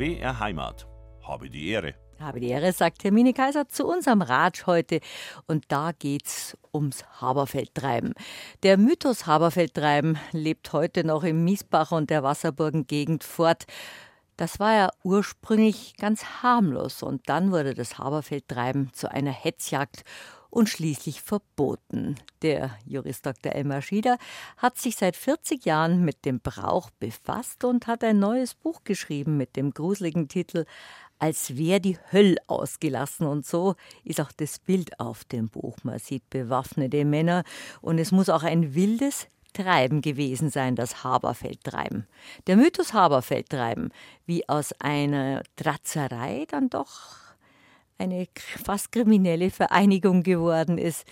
BR Heimat. Habe die Ehre. Habe die Ehre, sagt Hermine Kaiser zu unserem Ratsch heute. Und da geht's ums Haberfeldtreiben. Der Mythos Haberfeldtreiben lebt heute noch im Miesbach und der Wasserburgengegend fort. Das war ja ursprünglich ganz harmlos und dann wurde das Haberfeldtreiben zu einer Hetzjagd und schließlich verboten. Der Jurist Dr. Elmar Schieder hat sich seit 40 Jahren mit dem Brauch befasst und hat ein neues Buch geschrieben mit dem gruseligen Titel als wäre die Hölle ausgelassen. Und so ist auch das Bild auf dem Buch. Man sieht bewaffnete Männer und es muss auch ein wildes Treiben gewesen sein, das Haberfeldtreiben. Der Mythos Haberfeldtreiben, wie aus einer Tratzerei dann doch eine fast kriminelle Vereinigung geworden ist.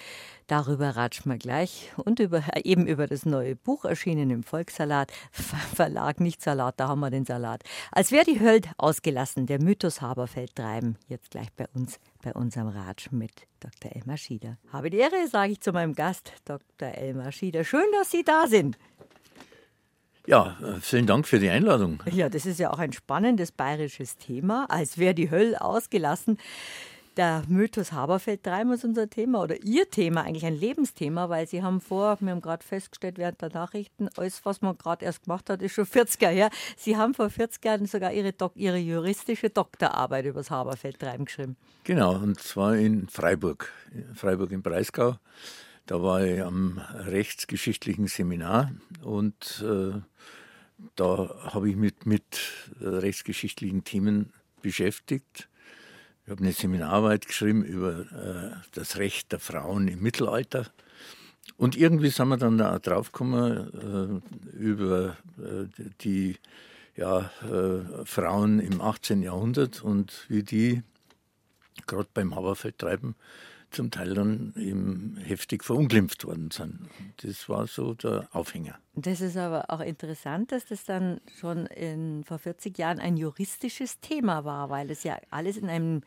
Darüber ratschen wir gleich und über, eben über das neue Buch erschienen im Volkssalat. Verlag, nicht Salat, da haben wir den Salat. Als wäre die Hölle ausgelassen, der Mythos Haberfeld treiben. Jetzt gleich bei uns, bei unserem Ratsch mit Dr. Elmar Schieder. Habe die Ehre, sage ich zu meinem Gast, Dr. Elmar Schieder. Schön, dass Sie da sind. Ja, äh, vielen Dank für die Einladung. Ja, das ist ja auch ein spannendes bayerisches Thema, als wäre die Hölle ausgelassen. Der Mythos Haberfeld-Treim ist unser Thema oder Ihr Thema, eigentlich ein Lebensthema, weil Sie haben vor, wir haben gerade festgestellt während der Nachrichten, alles, was man gerade erst gemacht hat, ist schon 40 Jahre her. Sie haben vor 40 Jahren sogar Ihre, Dok Ihre juristische Doktorarbeit über das Haberfeld-Treiben geschrieben. Genau, und zwar in Freiburg, Freiburg im Breisgau. Da war ich am rechtsgeschichtlichen Seminar und äh, da habe ich mich mit, äh, rechtsgeschichtlichen Themen beschäftigt ich habe eine Seminararbeit geschrieben über äh, das Recht der Frauen im Mittelalter. Und irgendwie sind wir dann da draufgekommen äh, über äh, die ja, äh, Frauen im 18. Jahrhundert und wie die gerade beim Haberfeldtreiben zum Teil dann eben heftig verunglimpft worden sind. Das war so der Aufhänger. Das ist aber auch interessant, dass das dann schon in, vor 40 Jahren ein juristisches Thema war, weil es ja alles in einem,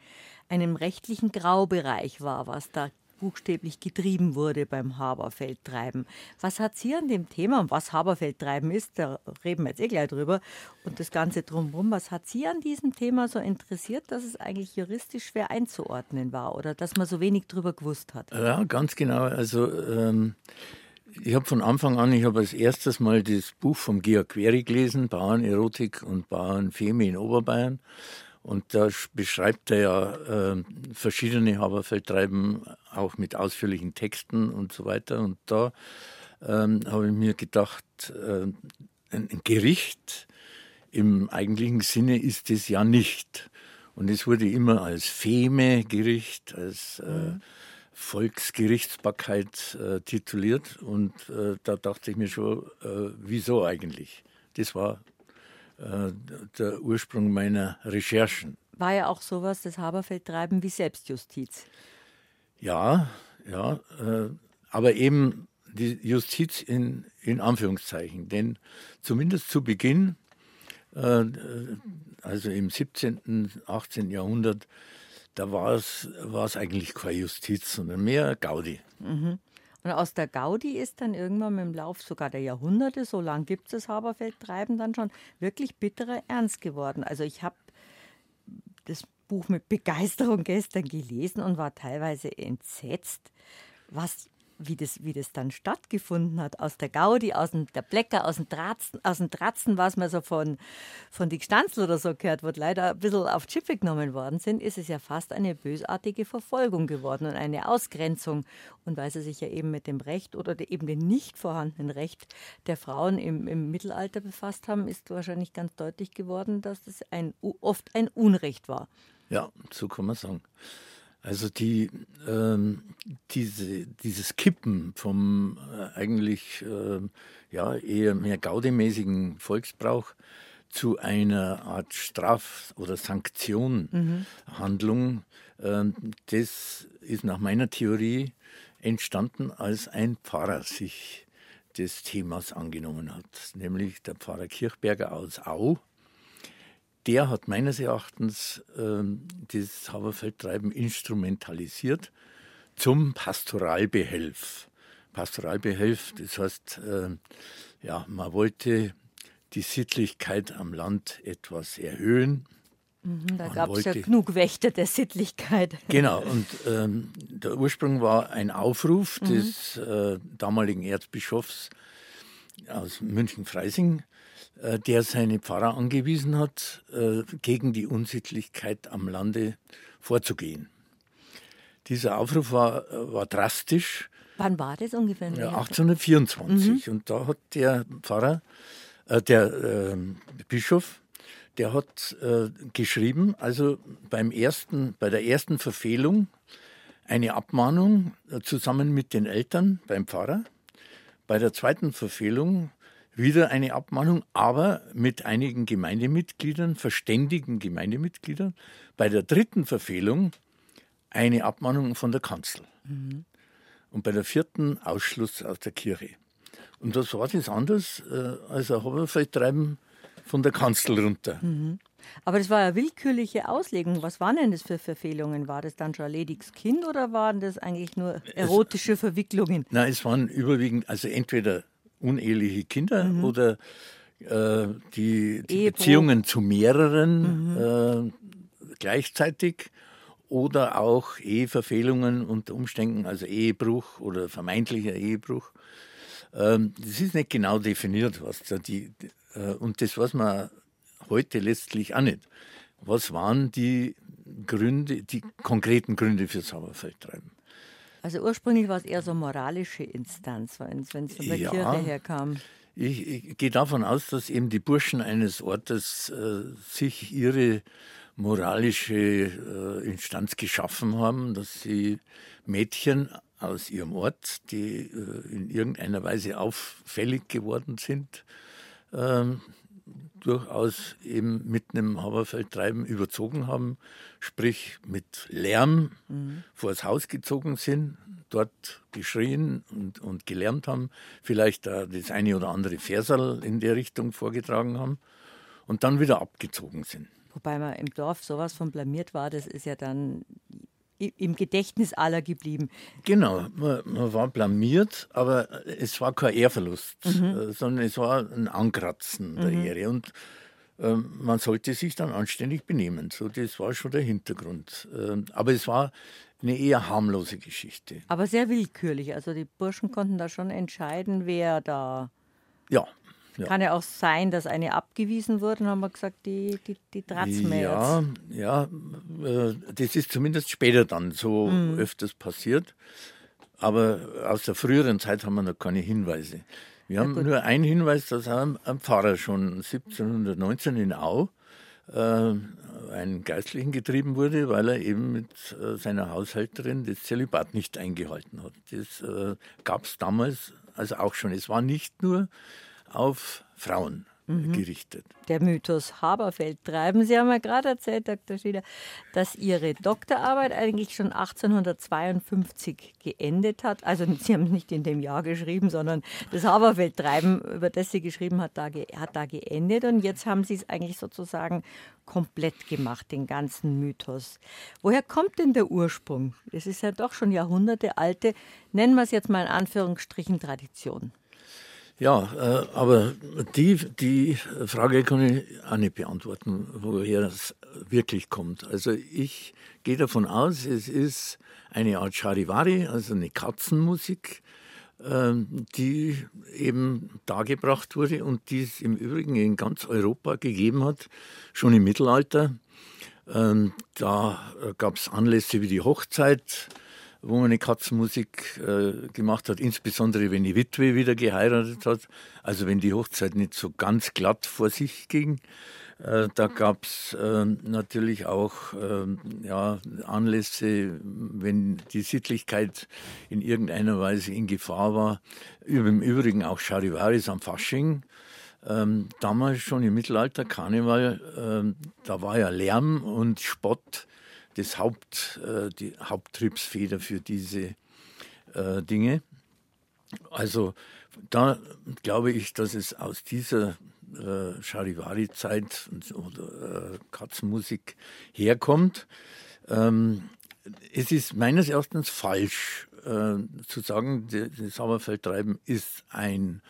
einem rechtlichen Graubereich war, was da buchstäblich getrieben wurde beim Haberfeldtreiben. Was hat Sie an dem Thema, was Haberfeldtreiben ist, da reden wir jetzt eh gleich drüber, und das Ganze drumherum, was hat Sie an diesem Thema so interessiert, dass es eigentlich juristisch schwer einzuordnen war oder dass man so wenig drüber gewusst hat? Ja, ganz genau. Also ähm, ich habe von Anfang an, ich habe als erstes mal das Buch vom Georg Query gelesen, Bauernerotik und Bauernfemi in Oberbayern. Und da beschreibt er ja äh, verschiedene Haberfeldtreiben auch mit ausführlichen Texten und so weiter. Und da ähm, habe ich mir gedacht, äh, ein Gericht im eigentlichen Sinne ist es ja nicht. Und es wurde immer als Feme-Gericht, als äh, mhm. Volksgerichtsbarkeit äh, tituliert. Und äh, da dachte ich mir schon, äh, wieso eigentlich? Das war äh, der Ursprung meiner Recherchen. War ja auch sowas, das Haberfeldtreiben wie Selbstjustiz. Ja, ja, äh, aber eben die Justiz in, in Anführungszeichen. Denn zumindest zu Beginn, äh, also im 17., 18. Jahrhundert, da war es, war es eigentlich keine Justiz, sondern mehr Gaudi. Mhm. Und aus der Gaudi ist dann irgendwann mit dem Lauf sogar der Jahrhunderte, so lange gibt es das Haberfeldtreiben dann schon, wirklich bitterer Ernst geworden. Also ich habe das Buch mit Begeisterung gestern gelesen und war teilweise entsetzt, was wie das, wie das dann stattgefunden hat, aus der Gaudi, aus dem, der Blecker, aus dem Dratzen, aus dem Dratzen, was man so von, von die Gstanzl oder so gehört, wo leider ein bisschen auf Chippe genommen worden sind, ist es ja fast eine bösartige Verfolgung geworden und eine Ausgrenzung. Und weil sie sich ja eben mit dem Recht oder eben dem nicht vorhandenen Recht der Frauen im, im Mittelalter befasst haben, ist wahrscheinlich ganz deutlich geworden, dass das ein, oft ein Unrecht war. Ja, so kann man sagen. Also die, ähm, diese, dieses Kippen vom äh, eigentlich äh, ja, eher mehr gaudemäßigen Volksbrauch zu einer Art Straf- oder Sanktionhandlung, mhm. äh, das ist nach meiner Theorie entstanden, als ein Pfarrer sich des Themas angenommen hat, nämlich der Pfarrer Kirchberger aus Au der hat meines Erachtens äh, das Haberfeldtreiben instrumentalisiert zum Pastoralbehelf. Pastoralbehelf, das heißt, äh, ja, man wollte die Sittlichkeit am Land etwas erhöhen Mhm, da gab es ja genug Wächter der Sittlichkeit. Genau, und ähm, der Ursprung war ein Aufruf mhm. des äh, damaligen Erzbischofs aus München-Freising, der seine Pfarrer angewiesen hat, äh, gegen die Unsittlichkeit am Lande vorzugehen. Dieser Aufruf war, war drastisch. Wann war das ungefähr? Ja, 1824. Mhm. Und da hat der Pfarrer, äh, der äh, Bischof, der hat äh, geschrieben, also beim ersten, bei der ersten Verfehlung eine Abmahnung äh, zusammen mit den Eltern beim Pfarrer. Bei der zweiten Verfehlung wieder eine Abmahnung, aber mit einigen Gemeindemitgliedern, verständigen Gemeindemitgliedern. Bei der dritten Verfehlung eine Abmahnung von der Kanzel. Mhm. Und bei der vierten Ausschluss aus der Kirche. Und das war das anders äh, als ein Haberfeldtreiben von der Kanzel runter. Mhm. Aber das war eine willkürliche Auslegung. Was waren denn das für Verfehlungen? War das dann schon ein lediges Kind oder waren das eigentlich nur erotische es, Verwicklungen? Nein, es waren überwiegend, also entweder uneheliche Kinder mhm. oder äh, die, die Beziehungen zu mehreren mhm. äh, gleichzeitig oder auch Eheverfehlungen unter Umständen, also Ehebruch oder vermeintlicher Ehebruch. Ähm, das ist nicht genau definiert, was da die, äh, und das weiß man heute letztlich auch nicht. Was waren die Gründe, die konkreten Gründe für Sauerfeldtreiben? Also ursprünglich war es eher so eine moralische Instanz, wenn es von der ja, Kirche herkam. Ich, ich, gehe davon aus, dass eben die Burschen eines Ortes äh, sich ihre moralische äh, Instanz geschaffen haben, dass sie Mädchen aus ihrem Ort, die äh, in irgendeiner Weise auffällig geworden sind, ähm, durchaus eben mit einem Haberfeldtreiben überzogen haben, sprich mit Lärm mhm. vors Haus gezogen sind, dort geschrien und, und gelärmt haben, vielleicht da das eine oder andere Versal in der Richtung vorgetragen haben und dann wieder abgezogen sind. Wobei man im Dorf sowas von blamiert war, das ist ja dann im Gedächtnis aller geblieben. Genau, man, man, war blamiert, aber es war kein Ehrverlust, mhm. Äh, sondern es war ein Ankratzen der mhm. Ehre. Und äh, man sollte sich dann anständig benehmen. So, das war schon der Hintergrund. Äh, aber es war eine eher harmlose Geschichte. Aber sehr willkürlich. Also die Burschen konnten da schon entscheiden, wer da. Ja, ja. Kann ja auch sein, dass eine abgewiesen wurde, haben wir gesagt, die, die, die tratzen wir ja, jetzt. Ja, äh, das ist zumindest später dann so mhm. öfters passiert. Aber aus der früheren Zeit haben wir noch keine Hinweise. Wir haben ja, nur einen Hinweis, dass ein, ein Pfarrer schon 1719 in Au äh, einen Geistlichen getrieben wurde, weil er eben mit äh, seiner Haushälterin das Zölibat nicht eingehalten hat. Das äh, gab es damals also auch schon. Es war nicht nur auf Frauen mhm. gerichtet. Der Mythos Haberfeld treiben. Sie haben ja gerade erzählt, Dr. Schieder, dass Ihre Doktorarbeit eigentlich schon 1852 geendet hat. Also Sie haben es nicht in dem Jahr geschrieben, sondern das Haberfeld treiben, über das Sie geschrieben hat, da, hat da geendet. Und jetzt haben Sie es eigentlich sozusagen komplett gemacht, den ganzen Mythos. Woher kommt denn der Ursprung? Es ist ja doch schon Jahrhunderte alte, nennen wir es jetzt mal in Anführungsstrichen Tradition. Ja, äh, aber die, die Frage kann ich auch nicht beantworten, woher es wirklich kommt. Also ich gehe davon aus, es ist eine Art Charivari, also eine Katzenmusik, äh, die eben dargebracht wurde und die es im Übrigen in ganz Europa gegeben hat, schon im Mittelalter. Ähm, da gab es Anlässe wie die Hochzeit, wo man eine Katzenmusik äh, gemacht hat, insbesondere wenn die Witwe wieder geheiratet hat, also wenn die Hochzeit nicht so ganz glatt vor sich ging. Äh, da gab es äh, natürlich auch ähm, ja, Anlässe, wenn die Sittlichkeit in irgendeiner Weise in Gefahr war. Im Übrigen auch Charivaris am Fasching. Ähm, damals schon im Mittelalter, Karneval, ähm, da war ja Lärm und Spott das Haupt, äh, die Haupttriebsfeder für diese äh, Dinge. Also da glaube ich, dass es aus dieser äh, Charivari-Zeit oder äh, Katzenmusik herkommt. Ähm, es ist meines Erachtens falsch äh, zu sagen, das Sauerfeldtreiben ist ein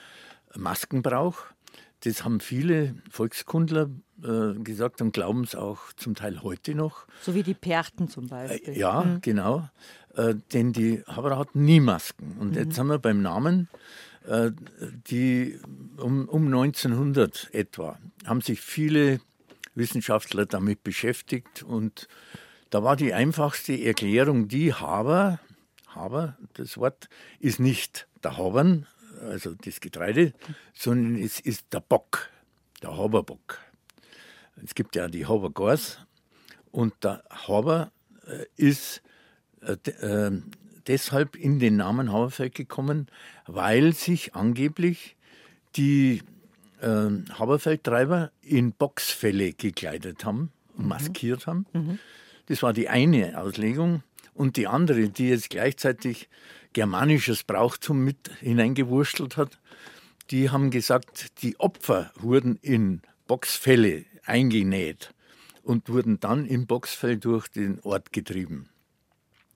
Maskenbrauch. Das haben viele Volkskundler äh, gesagt und glauben es auch zum Teil heute noch. So wie die Perchten zum Beispiel. Äh, ja, mhm. genau. Äh, denn die Haberer hatten nie Masken. Und mhm. jetzt haben wir beim Namen, äh, die um, um 1900 etwa, haben sich viele Wissenschaftler damit beschäftigt. Und da war die einfachste Erklärung die, Haber, Haber, das Wort, ist nicht der Habern, also das Getreide, sondern es ist der Bock, der Haberbock. Es gibt ja die Habergors und der Haber äh, ist äh, äh, deshalb in den Namen Haberfeld gekommen, weil sich angeblich die äh, Haberfeldtreiber in Boxfälle gekleidet haben mhm. maskiert haben. Mhm. Das war die eine Auslegung. Und die andere, die jetzt gleichzeitig germanisches Brauchtum mit hineingewurstelt hat, die haben gesagt, die Opfer wurden in Boxfälle eingenäht und wurden dann im Boxfell durch den Ort getrieben.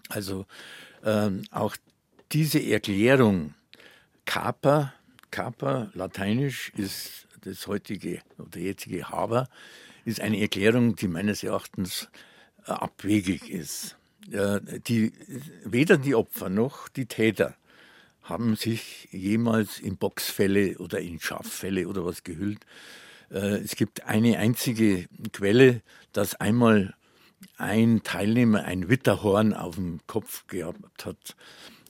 Also ähm, auch diese Erklärung, Kaper, Kaper, lateinisch ist das heutige oder jetzige Haber, ist eine Erklärung, die meines Erachtens äh, abwegig ist. Die, weder die Opfer noch die Täter haben sich jemals in Boxfälle oder in Schaffälle oder was gehüllt. Äh, es gibt eine einzige Quelle, dass einmal ein Teilnehmer ein Witterhorn auf dem Kopf gehabt hat.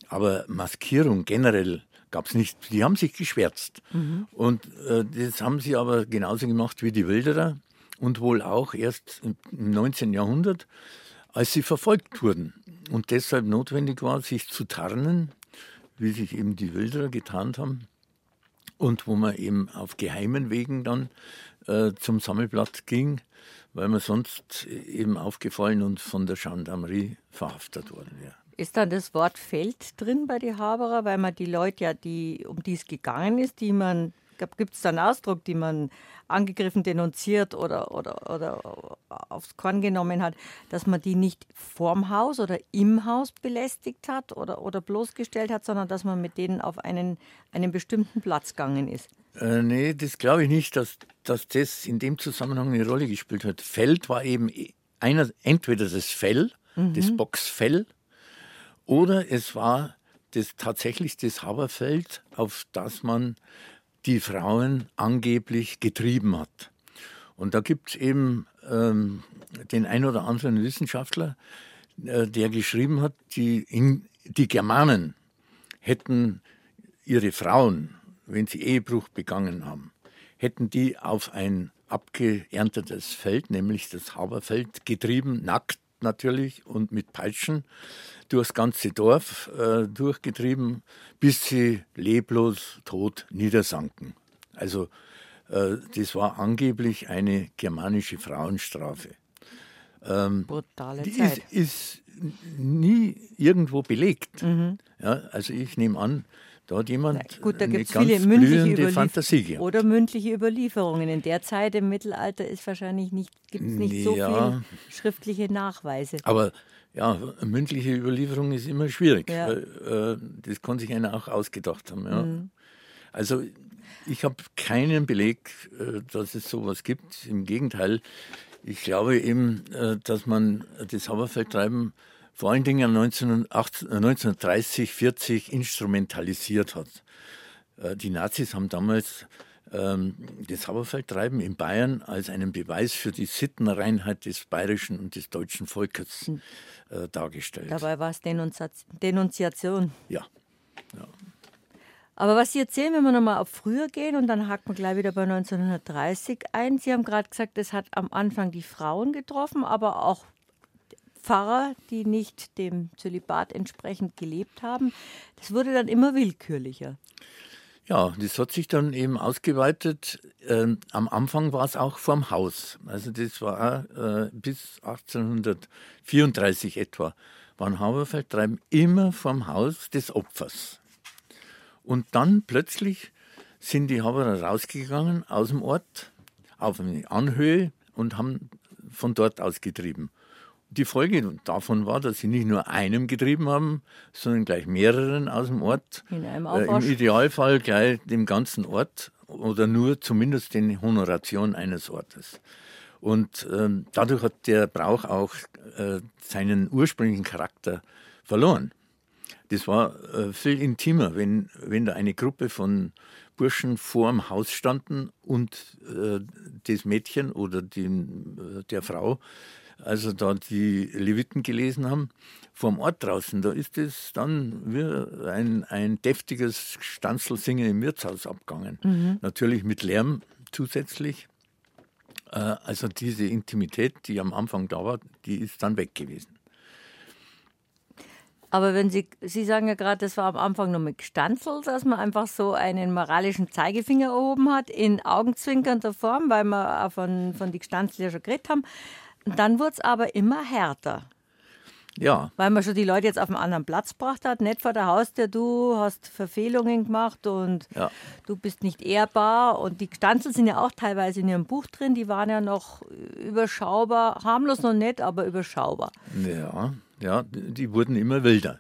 Aber Maskierung generell gab es nicht. Die haben sich geschwärzt. Mhm. Und äh, das haben sie aber genauso gemacht wie die Wilderer und wohl auch erst im 19. Jahrhundert, als sie verfolgt wurden. Und deshalb notwendig war, sich zu tarnen, wie sich eben die Wilderer getarnt haben und wo man eben auf geheimen Wegen dann äh, zum Sammelblatt ging, weil man sonst eben aufgefallen und von der Gendarmerie verhaftet worden wäre. Ist dann das Wort Feld drin bei die Haberer, weil man die Leute ja, die, um die es gegangen ist, die man Gibt es da einen Ausdruck, die man angegriffen, denunziert oder, oder, oder aufs Korn genommen hat, dass man die nicht vorm Haus oder im Haus belästigt hat oder, oder bloßgestellt hat, sondern dass man mit denen auf einen, einen bestimmten Platz gegangen ist? Äh, nee, das glaube ich nicht, dass, dass das in dem Zusammenhang eine Rolle gespielt hat. Feld war eben einer, entweder das Fell, mhm. das Boxfell, oder es war das, tatsächlich das Haberfeld, auf das man die Frauen angeblich getrieben hat. Und da gibt es eben ähm, den ein oder anderen Wissenschaftler, äh, der geschrieben hat, die, in, die Germanen hätten ihre Frauen, wenn sie Ehebruch begangen haben, hätten die auf ein abgeerntetes Feld, nämlich das Haberfeld, getrieben, nackt natürlich und mit Peitschen durchs ganze Dorf äh, durchgetrieben, bis sie leblos tot niedersanken. Also äh, das war angeblich eine germanische Frauenstrafe. Ähm, Brutale die Zeit. Ist, ist nie irgendwo belegt. Mhm. Ja, also ich nehme an, da hat jemand Na, gut, da eine ganz viele mündliche Überlief Fantasie gehabt. Oder mündliche Überlieferungen. In der Zeit im Mittelalter ist wahrscheinlich nicht, gibt es nicht so ja, viele schriftliche Nachweise. Aber ja, mündliche Überlieferung ist immer schwierig, ja. weil äh, das kann sich einer auch ausgedacht haben. Ja. Mhm. Also ich habe keinen Beleg, äh, dass es sowas gibt. Im Gegenteil, ich glaube eben, äh, dass man das Haberfeldtreiben vor allen Dingen 1930, 40 instrumentalisiert hat. Äh, die Nazis haben damals ähm, das Haberfeldtreiben in Bayern als einen Beweis für die Sittenreinheit des bayerischen und des deutschen Volkes hm. äh, dargestellt. Dabei war es Denunziation. Ja. ja. Aber was Sie erzählen, wenn wir nochmal auf früher gehen und dann hakt man gleich wieder bei 1930 ein. Sie haben gerade gesagt, es hat am Anfang die Frauen getroffen, aber auch Pfarrer, die nicht dem Zölibat entsprechend gelebt haben. Das wurde dann immer willkürlicher. Ja, das hat sich dann eben ausgeweitet. Ähm, am Anfang war es auch vorm Haus. Also das war äh, bis 1834 etwa, waren Haberfeldtreiben immer vorm Haus des Opfers. Und dann plötzlich sind die Haberer rausgegangen aus dem Ort auf eine Anhöhe und haben von dort aus getrieben. Die Folge davon war, dass sie nicht nur einem getrieben haben, sondern gleich mehreren aus dem Ort. In einem äh, Im Idealfall gleich dem ganzen Ort. oder nur zumindest die Honoration eines Ortes. Und ähm, dadurch hat der Brauch auch äh, seinen ursprünglichen Charakter verloren. Das war äh, viel intimer, wenn, wenn da eine Gruppe von Burschen vor dem Haus standen und äh, das Mädchen oder die, äh, der Frau, also da die Leviten gelesen haben, vom Ort draußen, da ist es dann wie ein, ein deftiges Stanzelsingen im Wirtshaus abgegangen. Mhm. Natürlich mit Lärm zusätzlich. Äh, also diese Intimität, die am Anfang da war, die ist dann weg gewesen. Aber wenn Sie, Sie sagen ja gerade, das war am Anfang nur mit Gestanzel, dass man einfach so einen moralischen Zeigefinger erhoben hat, in augenzwinkernder Form, weil wir auch von, von die Gestanzel ja schon geredet haben. Und dann wurde es aber immer härter. Ja. Weil man schon die Leute jetzt auf einen anderen Platz gebracht hat, nicht vor der Haustür, du hast Verfehlungen gemacht und ja. du bist nicht ehrbar. Und die Gestanzel sind ja auch teilweise in ihrem Buch drin, die waren ja noch überschaubar, harmlos noch nicht, aber überschaubar. Ja, ja, die wurden immer wilder.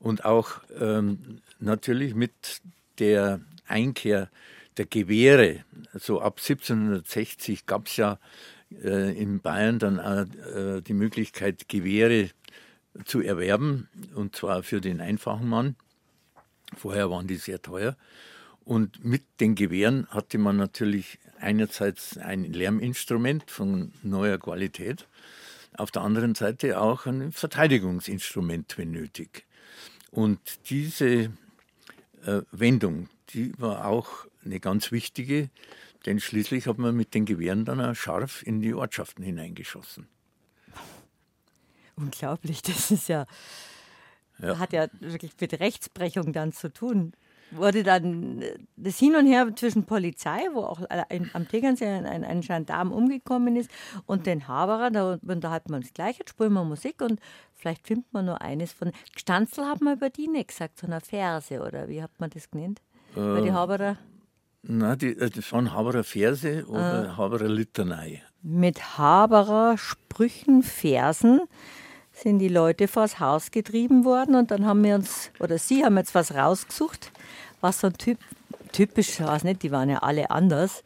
Und auch ähm, natürlich mit der Einkehr der Gewehre, so ab 1760 gab es ja in Bayern dann auch, äh, die Möglichkeit, Gewehre zu erwerben, und zwar für den einfachen Mann. Vorher waren die sehr teuer. Und mit den Gewehren hatte man natürlich einerseits ein Lärminstrument von neuer Qualität auf der anderen Seite auch ein Verteidigungsinstrument, wenn nötig. Und diese äh, Wendung, die war auch eine ganz wichtige, denn schließlich hat man mit den Gewehren dann auch scharf in die Ortschaften hineingeschossen. Unglaublich, das ist ja, ja. hat ja wirklich mit Rechtsbrechung dann zu tun wurde dann das Hin und Her zwischen Polizei, wo auch ein, am Tegernsee ein, ein Gendarm umgekommen ist, und den Haberer, da unterhalten wir uns gleich, jetzt spielen wir Musik und vielleicht findet man nur eines von. Gstanzel hat man über die nicht gesagt, sondern Verse, oder wie hat man das genannt? Äh, die Haberer. Nein, die, äh, das waren Haberer Verse oder äh, Haberer Litanei. Mit Haberer Sprüchen, Versen sind die Leute vors Haus getrieben worden und dann haben wir uns, oder Sie haben jetzt was rausgesucht was so ein typ, typisch, ich weiß nicht, die waren ja alle anders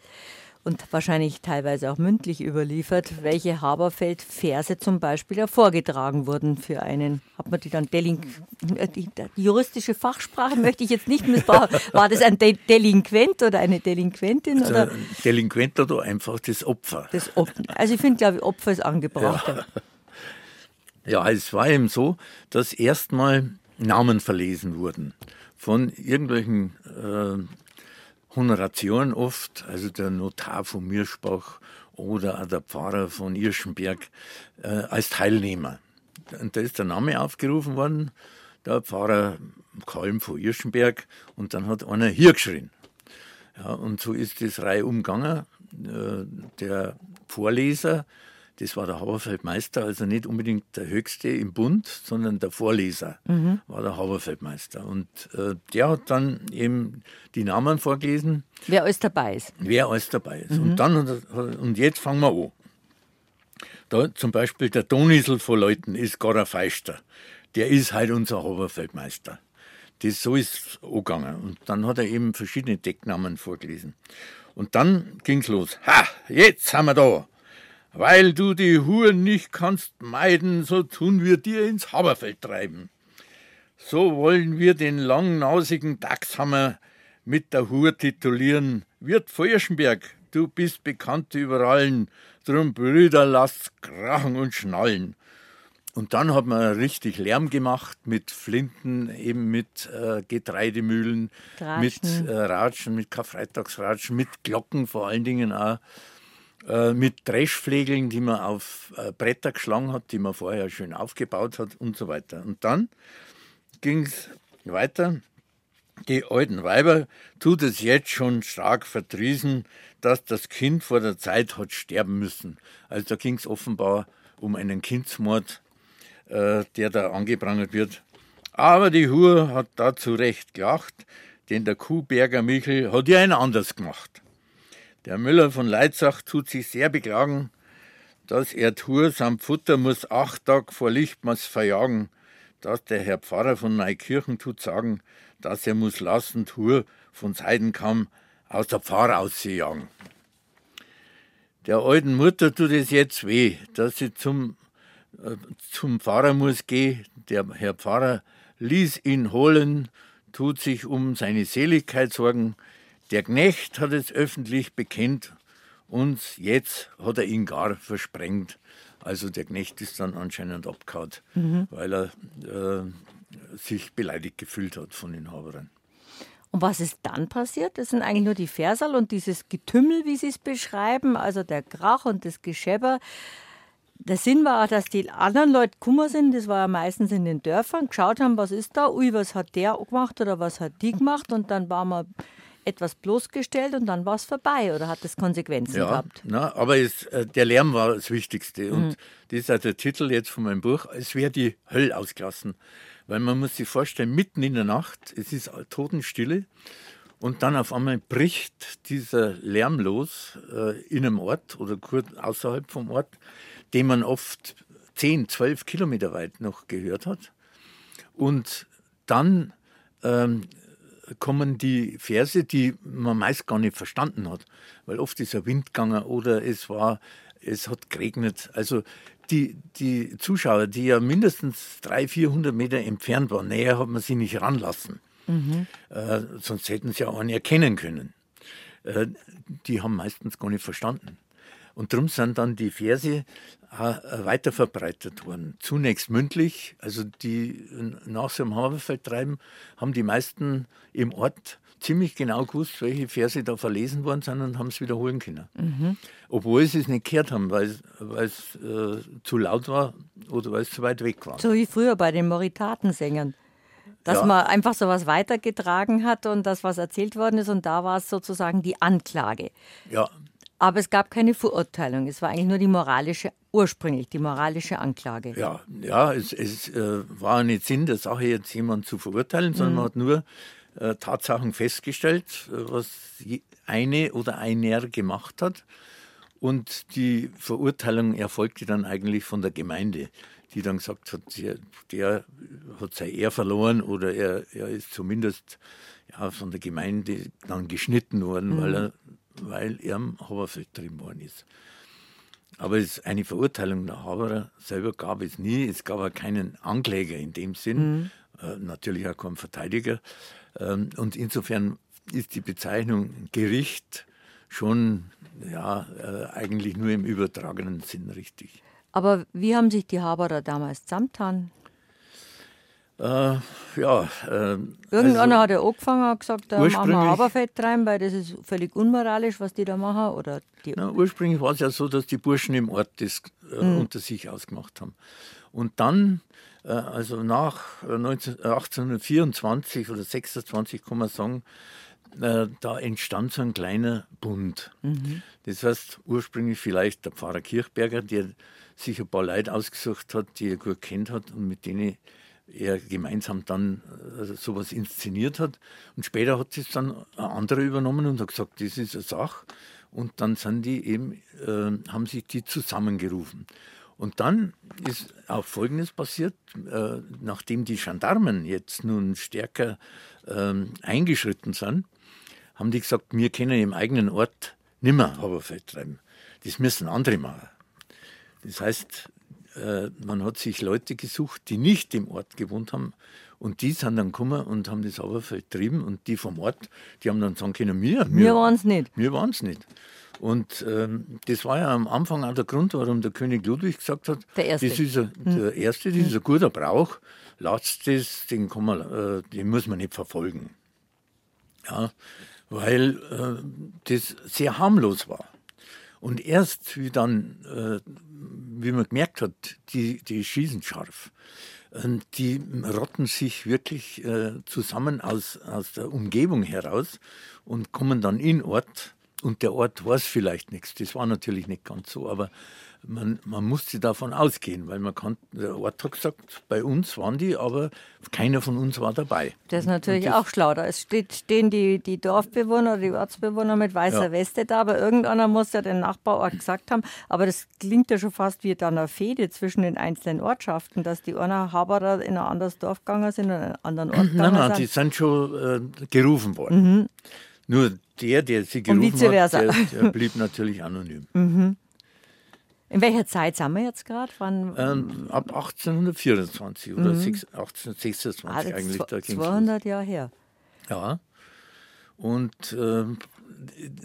und wahrscheinlich teilweise auch mündlich überliefert, welche Haberfeld-Verse zum Beispiel vorgetragen wurden für einen. Hat man die dann Delink die, die, juristische Fachsprache möchte ich jetzt nicht missbrauchen. War das ein De Delinquent oder eine Delinquentin? Also oder? Delinquent oder einfach das Opfer? Das Opfer. Also ich finde, glaube ich, Opfer ist angebracht. Ja. ja, es war eben so, dass erstmal Namen verlesen wurden von irgendwelchen äh, Honorationen oft, also der Notar von Mirschbach oder auch der Pfarrer von Irschenberg äh, als Teilnehmer. Und da ist der Name aufgerufen worden, der Pfarrer Kalm von Irschenberg, und dann hat einer hier geschrien. Ja, und so ist das Reihe umgegangen. Äh, der Vorleser das war der Haberfeldmeister, also nicht unbedingt der Höchste im Bund, sondern der Vorleser mhm. war der Haberfeldmeister. Und äh, der hat dann eben die Namen vorgelesen. Wer alles dabei ist. Wer alles dabei ist. Mhm. Und, dann, und jetzt fangen wir an. Da zum Beispiel der Donisel von Leuten ist gar ein Feister. Der ist halt unser Haberfeldmeister. Das, so ist es angegangen. Und dann hat er eben verschiedene Decknamen vorgelesen. Und dann ging es los. Ha, jetzt haben wir da weil du die Huren nicht kannst meiden, so tun wir dir ins Haberfeld treiben. So wollen wir den langnausigen Dachshammer mit der Hur titulieren. Wirt Feuerschenberg, du bist bekannt überallen, drum Brüder lasst krachen und schnallen. Und dann hat man richtig Lärm gemacht mit Flinten, eben mit äh, Getreidemühlen, Ratschen. mit äh, Ratschen, mit Karfreitagsratschen, mit Glocken vor allen Dingen auch. Äh, mit Dreschflegeln, die man auf äh, Bretter geschlagen hat, die man vorher schön aufgebaut hat und so weiter. Und dann ging es weiter. Die alten Weiber tut es jetzt schon stark verdriesen, dass das Kind vor der Zeit hat sterben müssen. Also da ging es offenbar um einen Kindsmord, äh, der da angeprangert wird. Aber die Hur hat dazu recht gelacht, denn der Kuhberger Michel hat ja ein anders gemacht. Der Müller von Leitzach tut sich sehr beklagen, dass er Tour samt Futter muss acht Tage vor Lichtmaß verjagen, dass der Herr Pfarrer von Neukirchen tut sagen, dass er muss lassen Tour von Seidenkamm aus der Pfarr auszujagen. Der alten Mutter tut es jetzt weh, dass sie zum, äh, zum Pfarrer muss gehen. Der Herr Pfarrer ließ ihn holen, tut sich um seine Seligkeit sorgen. Der Knecht hat es öffentlich bekennt und jetzt hat er ihn gar versprengt. Also der Knecht ist dann anscheinend abgehauen, mhm. weil er äh, sich beleidigt gefühlt hat von den Haberern. Und was ist dann passiert? Das sind eigentlich nur die Versal und dieses Getümmel, wie Sie es beschreiben, also der Krach und das Geschäber. Der Sinn war auch, dass die anderen Leute kummer sind, das war ja meistens in den Dörfern, geschaut haben, was ist da, ui, was hat der gemacht oder was hat die gemacht und dann war man etwas bloßgestellt und dann war es vorbei oder hat das Konsequenzen ja, gehabt? Na, aber es, äh, der Lärm war das Wichtigste und mhm. das ist auch der Titel jetzt von meinem Buch, es wäre die Hölle ausgelassen. Weil man muss sich vorstellen, mitten in der Nacht, es ist Totenstille und dann auf einmal bricht dieser Lärm los äh, in einem Ort oder kurz außerhalb vom Ort, den man oft 10, 12 Kilometer weit noch gehört hat. Und dann ähm, kommen die Verse, die man meist gar nicht verstanden hat, weil oft ist ein Wind gegangen oder es war, es hat geregnet. Also die, die Zuschauer, die ja mindestens 300, 400 Meter entfernt waren, näher hat man sie nicht ranlassen. Mhm. Äh, sonst hätten sie ja auch nicht erkennen können. Äh, die haben meistens gar nicht verstanden. Und darum sind dann die Verse äh, weiter verbreitet worden. Zunächst mündlich, also die nach so einem Haberfeldtreiben haben die meisten im Ort ziemlich genau gewusst, welche Verse da verlesen worden sind und haben es wiederholen können. Mhm. Obwohl sie es nicht gehört haben, weil es äh, zu laut war oder weil es zu weit weg war. So wie früher bei den Moritatensängern. Dass ja. man einfach so was weitergetragen hat und das, was erzählt worden ist, und da war es sozusagen die Anklage. Ja. Aber es gab keine Verurteilung. Es war eigentlich nur die moralische, ursprünglich die moralische Anklage. Ja, ja es, es äh, war nicht Sinn der Sache, jetzt jemanden zu verurteilen, sondern mhm. man hat nur äh, Tatsachen festgestellt, äh, was eine oder einer gemacht hat. Und die Verurteilung erfolgte dann eigentlich von der Gemeinde, die dann gesagt hat, der, hat sein Ehr verloren oder er, er ist zumindest ja, von der Gemeinde dann geschnitten worden, mhm. weil er, weil er am Haberfeld drin worden ist. Aber es, eine Verurteilung der Haberer selber gab es nie. Es gab auch keinen Ankläger in dem Sinn, mhm. äh, natürlich auch keinen Verteidiger. Ähm, und insofern ist die Bezeichnung Gericht schon ja, äh, eigentlich nur im übertragenen Sinn richtig. Aber wie haben sich die Haberer damals zusammengetan? Äh, ja. Äh, Irgendeiner also, hat ja angefangen und gesagt, da machen wir Haberfett rein, weil das ist völlig unmoralisch, was die da machen. Oder na, ursprünglich war es ja so, dass die Burschen im Ort das äh, mhm. unter sich ausgemacht haben. Und dann äh, also nach 19, äh, 1824 äh, oder 26 kann man sagen, da entstand so ein kleiner Bund. Mhm. Das heißt, ursprünglich vielleicht der Pfarrer Kirchberger, der sich ein paar Leute ausgesucht hat, die er gut kennt hat und mit denen er gemeinsam dann sowas inszeniert hat. Und später hat es dann ein anderer übernommen und hat gesagt, das ist eine Sache. Und dann sind die eben, äh, haben sich die zusammengerufen. Und dann ist auch Folgendes passiert, äh, nachdem die Gendarmen jetzt nun stärker äh, eingeschritten sind, haben die gesagt, wir können im eigenen Ort nimmer Haberfeld treiben. Das müssen andere machen. Das heißt, äh, man hat sich Leute gesucht, die nicht im Ort gewohnt haben, und die sind dann gekommen und haben das Haberfeld getrieben und die vom Ort, die haben dann sagen können, wir, wir, wir waren es nicht. Wir waren es nicht. Und ähm, das war ja am Anfang auch der Grund, warum der König Ludwig gesagt hat, der Erste, das ist ein, hm. der Erste, das ist ein guter Brauch, lasst das, den, kann man, äh, den muss man nicht verfolgen. Ja, weil äh, das sehr harmlos war. Und erst wie dann, äh, wie man gemerkt hat, die, die schießen scharf, äh, die rotten sich wirklich äh, zusammen aus, aus der Umgebung heraus und kommen dann in Ort und der Ort weiß vielleicht nichts. Das war natürlich nicht ganz so, aber man, man musste davon ausgehen, weil man kann, der Ort hat gesagt, bei uns waren die, aber keiner von uns war dabei. Das ist natürlich das, auch schlau. Da steht, stehen die, die Dorfbewohner, die Ortsbewohner mit weißer ja. Weste da, aber irgendeiner muss ja den Nachbarort gesagt haben. Aber das klingt ja schon fast wie dann eine Fehde zwischen den einzelnen Ortschaften, dass die einer Haberer in ein anderes Dorf gegangen sind und in einen anderen Ort gegangen Nein, nein, die sind schon äh, gerufen worden. Mhm. Nur der, der sie gerufen hat, der, der, blieb natürlich anonym. Mhm. In welcher Zeit sind wir jetzt gerade? Ähm, ab 1824 oder mhm. 1826 ah, eigentlich. Da 200 Jahre her. Ja. Und äh,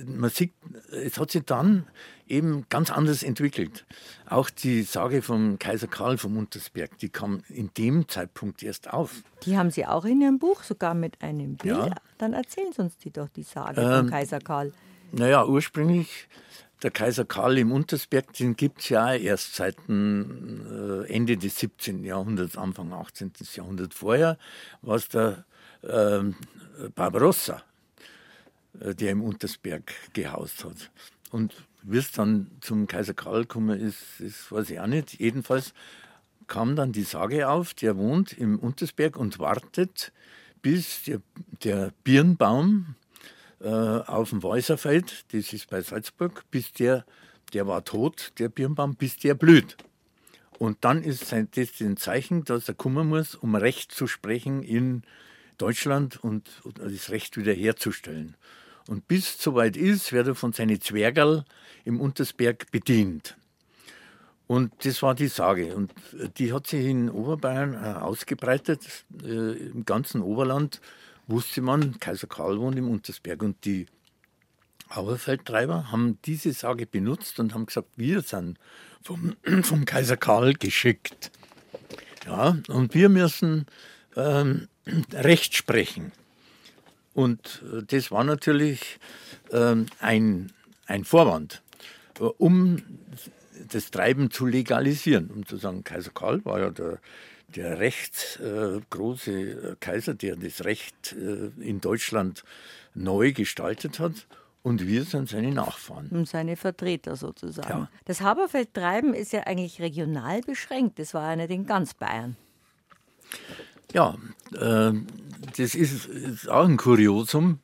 man sieht, es hat sich dann eben ganz anders entwickelt. Auch die Sage vom Kaiser Karl vom Untersberg, die kam in dem Zeitpunkt erst auf. Die haben Sie auch in Ihrem Buch sogar mit einem Bild. Ja. Dann erzählen Sie uns die doch, die Sage ähm, vom Kaiser Karl. Naja, ursprünglich der Kaiser Karl im Untersberg, den gibt es ja erst seit äh, Ende des 17. Jahrhunderts, Anfang 18. Jahrhundert. Vorher war es der äh, Barbarossa, äh, der im Untersberg gehaust hat. Und wie es dann zum Kaiser Karl gekommen ist, das weiß ich auch nicht. Jedenfalls kam dann die Sage auf, der wohnt im Untersberg und wartet, bis der, der Birnbaum äh, auf dem Weißerfeld, das ist bei Salzburg, bis der, der war tot, der Birnbaum, bis der blüht. Und dann ist das ein Zeichen, dass er kommen muss, um Recht zu sprechen in Deutschland und, das Recht wiederherzustellen. Und bis es soweit ist, wird er von seinen Zwergerl im Untersberg bedient. Und das war die Sage. Und die hat sich in Oberbayern äh, ausgebreitet. Äh, Im ganzen Oberland wusste man, Kaiser Karl wohnt im Untersberg. Und die Auerfeldtreiber haben diese Sage benutzt und haben gesagt, wir sind vom, vom Kaiser Karl geschickt. Ja, und wir müssen ähm, Recht sprechen. Und äh, das war natürlich ähm, ein, ein Vorwand, äh, um das Treiben zu legalisieren, um zu sagen, Kaiser Karl war ja der, der recht äh, große Kaiser, der das Recht äh, in Deutschland neu gestaltet hat. Und wir sind seine Nachfahren. Und seine Vertreter sozusagen. Ja. Das Haberfeldtreiben ist ja eigentlich regional beschränkt. Das war ja nicht in ganz Bayern. Ja, äh, das ist, ist, auch ein Kuriosum,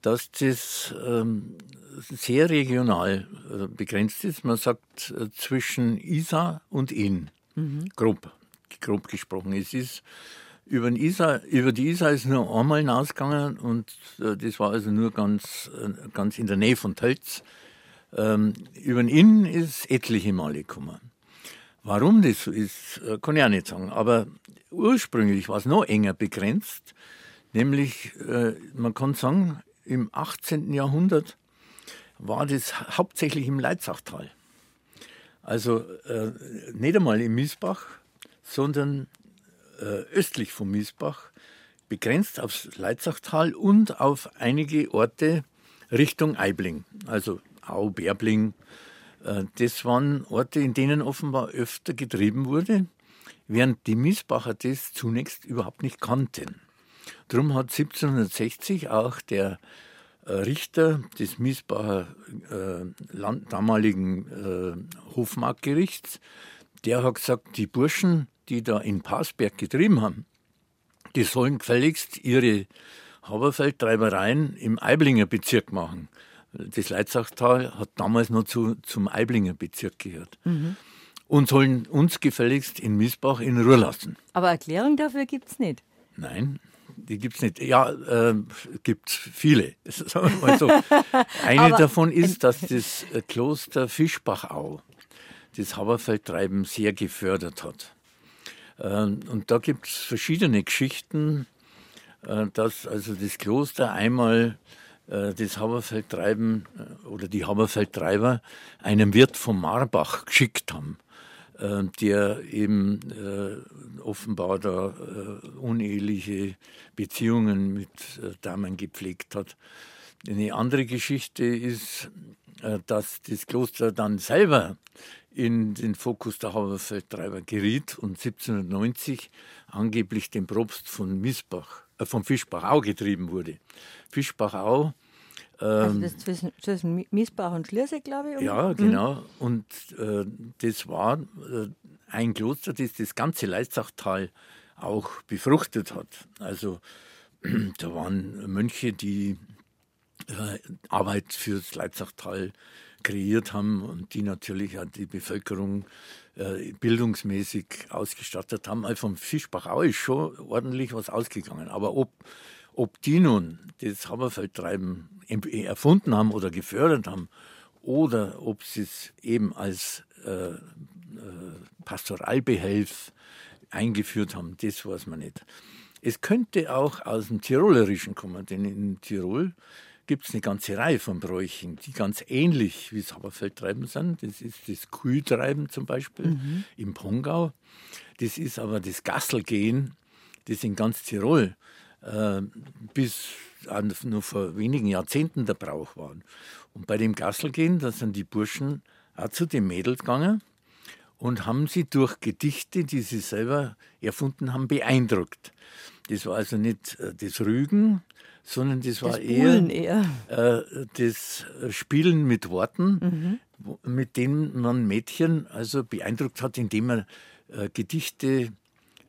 dass das ähm, sehr regional äh, begrenzt ist. Man sagt äh, zwischen Isar und Inn, mhm. grob, grob gesprochen. Es ist über, den Isar, über die Isar ist nur einmal hinausgegangen und äh, das war also nur ganz, äh, ganz in der Nähe von Tölz. Ähm, über den Inn ist etliche Male gekommen. Warum das so ist, äh, kann ich auch nicht sagen. Aber ursprünglich war es noch enger begrenzt, nämlich, äh, man kann sagen, im 18. Jahrhundert war das hauptsächlich im Leitzachtal. Also äh, nicht einmal im Miesbach, sondern östlich vom Miesbach, begrenzt aufs Leitzachtal und auf einige Orte Richtung Eibling, also Au, Bärbling, äh, das waren Orte, in denen offenbar öfter getrieben wurde, während die Miesbacher das zunächst überhaupt nicht kannten. Darum hat 1760 auch der äh, Richter des Miesbacher äh, Land, damaligen äh, Hofmarktgerichts, der hat gesagt, die Burschen, die da in Passberg getrieben haben, die sollen gefälligst ihre Haberfeldtreibereien im Eiblinger Bezirk machen das Leitzachtal hat damals noch zu, zum Eiblinger Bezirk gehört. Mhm. Und sollen uns gefälligst in Miesbach in Ruhe lassen. Aber Erklärung dafür gibt es nicht. Nein, die gibt es nicht. Ja, äh, gibt es viele. Sagen wir mal so. Eine davon ist, dass das äh, Kloster Fischbachau das Haberfeldtreiben sehr gefördert hat. Ähm, und da gibt es verschiedene Geschichten, äh, dass also das Kloster einmal äh, das Haberfeldtreiben äh, oder die Haberfeldtreiber einem Wirt vom Marbach geschickt haben, äh, der eben offenbar da uneheliche Beziehungen mit Damen gepflegt hat. Eine andere Geschichte ist, dass das Kloster dann selber in den Fokus der Haberfeldtreiber geriet und 1790 angeblich den Propst von Miesbach, äh, von Fischbachau getrieben wurde. Fischbachau also ähm, das zwischen, zwischen Miesbach und Schliersee, glaube ich. Um. Ja, mhm. genau. Und äh, das war äh, ein Kloster, das das ganze Leitzachtal auch befruchtet hat. Also da waren Mönche, die äh, Arbeit fürs Leitzachtal kreiert haben und die natürlich auch die Bevölkerung äh, bildungsmäßig ausgestattet haben. Also vom Fischbachau ist schon ordentlich was ausgegangen. Aber ob Ob die nun das Haberfeldtreiben erfunden haben oder gefördert haben oder ob sie es eben als äh, äh, Pastoralbehelf eingeführt haben, das weiß man nicht. Es könnte auch aus dem Tirolerischen kommen, denn in Tirol gibt es eine ganze Reihe von Bräuchen, die ganz ähnlich wie das Haberfeldtreiben sind. Das ist das Kühltreiben zum Beispiel mhm. im Pongau. Das ist aber das Gasselgehen, das in ganz Tirol äh, bis nur vor wenigen Jahrzehnten der Brauch war. Und bei dem Gasselgehen, da sind die Burschen auch zu den Mädels gegangen und haben sie durch Gedichte, die sie selber erfunden haben, beeindruckt. Das war also nicht äh, das Rügen, sondern das, das war eher, eher. Äh, das Spielen mit Worten, mhm. mit denen man Mädchen also beeindruckt hat, indem man äh, Gedichte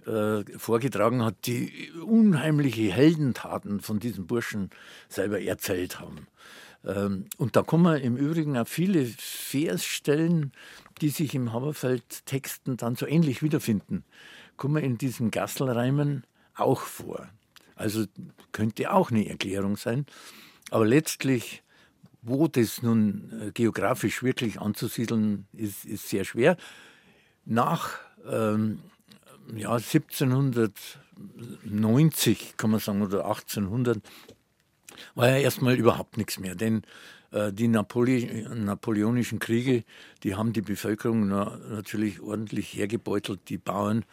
äh, vorgetragen hat, die unheimliche Heldentaten von diesen Burschen selber erzählt haben. Ähm, und da man im Übrigen auch viele Versstellen, die sich im Haberfeld-Texten dann so ähnlich wiederfinden, kommen in diesen Gasselreimen auch vor. Also könnte auch eine Erklärung sein. Aber letztlich, wo das nun äh, geografisch wirklich anzusiedeln ist, ist sehr schwer. Nach ähm, ja, 1790, kann man sagen, oder 1800, war ja erstmal überhaupt nichts mehr. Denn die Napole napoleonischen Kriege, die haben die Bevölkerung natürlich ordentlich hergebeutelt. Die Bauern,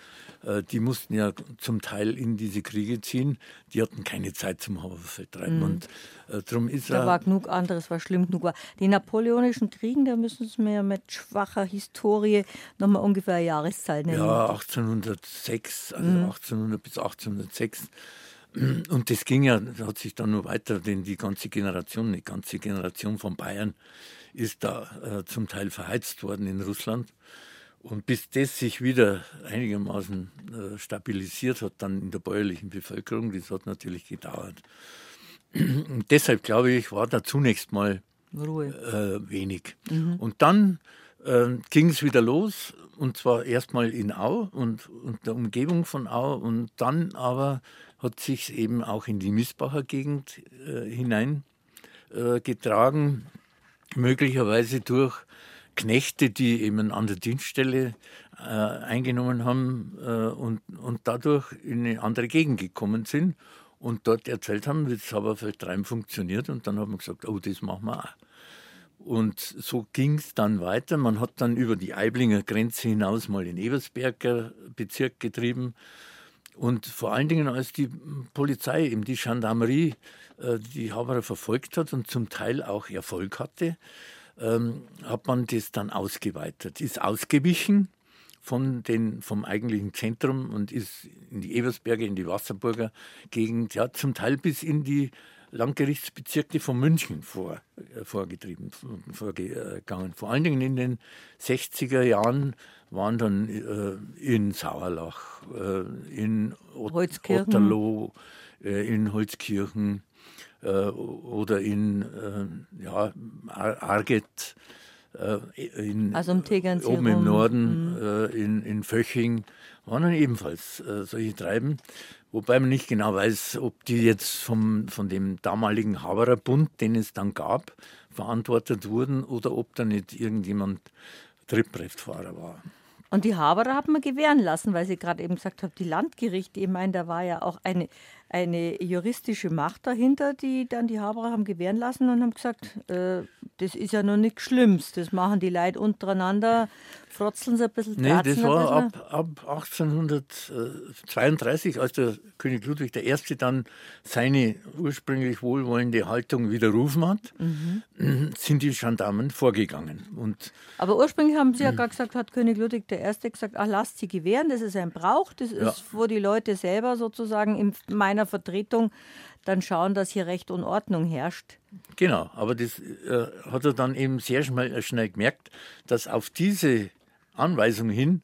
äh, die mussten ja zum Teil in diese Kriege ziehen. Die hatten keine Zeit zum Haferfeldtreiben. Mhm. Und äh, drum ist da war genug anderes, war schlimm genug. Die napoleonischen Kriege, da müssen Sie mir mit schwacher Historie nochmal ungefähr eine Jahreszahl nennen. Ja, 1806, also mhm. 1800 bis 1806. Und das ging ja, hat sich dann nur weiter, denn die ganze Generation, die ganze Generation von Bayern ist da äh, zum Teil verheizt worden in Russland. Und bis das sich wieder einigermaßen äh, stabilisiert hat, dann in der bäuerlichen Bevölkerung, das hat natürlich gedauert. Und deshalb glaube ich, war da zunächst mal äh, wenig. Mhm. Und dann äh, ging es wieder los, und zwar erstmal in Au und, und der Umgebung von Au und dann aber hat sich eben auch in die Missbacher Gegend äh, hineingetragen, äh, möglicherweise durch Knechte, die eben an der Dienststelle äh, eingenommen haben äh, und, und dadurch in eine andere Gegend gekommen sind und dort erzählt haben, wie das Haberfeldtreiben funktioniert. Und dann hat man gesagt, oh, das machen wir auch. Und so ging es dann weiter. Man hat dann über die Eiblinger Grenze hinaus mal den Ebersberger Bezirk getrieben und vor allen Dingen, als die Polizei, eben die Gendarmerie, äh, die Haberer verfolgt hat und zum Teil auch Erfolg hatte, ähm, hat man das dann ausgeweitet, ist ausgewichen von den, vom eigentlichen Zentrum und ist in die Ebersberge, in die Wasserburger Gegend, ja, zum Teil bis in die Landgerichtsbezirke von München vor, äh, vorgetrieben, vorgegangen. Vor allen Dingen in den 60er Jahren waren dann äh, in Sauerlach, äh, in Otterloh, äh, in Holzkirchen äh, oder in äh, ja, Arget, in, also um oben im Norden, mhm. in, in Föching, waren dann ebenfalls solche Treiben. Wobei man nicht genau weiß, ob die jetzt vom, von dem damaligen Habererbund, den es dann gab, verantwortet wurden oder ob da nicht irgendjemand Triebreftfahrer war. Und die Haberer haben wir gewähren lassen, weil Sie gerade eben gesagt haben, die Landgerichte, ich meine, da war ja auch eine, eine juristische Macht dahinter, die dann die Haberer haben gewähren lassen und haben gesagt, äh, das ist ja noch nichts Schlimmes, das machen die Leute untereinander, frotzeln sie ein bisschen. Nee, das war ab, ab 1832, als der König Ludwig I. dann seine ursprünglich wohlwollende Haltung widerrufen hat, mhm. sind die Gendarmen vorgegangen. Und Aber ursprünglich haben sie ja gerade gesagt, hat König Ludwig I. gesagt, ach lasst sie gewähren, das ist ein Brauch, das ja. ist, wo die Leute selber sozusagen in meiner meiner Vertretung dann schauen, dass hier Recht und Ordnung herrscht. Genau, aber das äh, hat er dann eben sehr schnell, äh, schnell gemerkt, dass auf diese Anweisung hin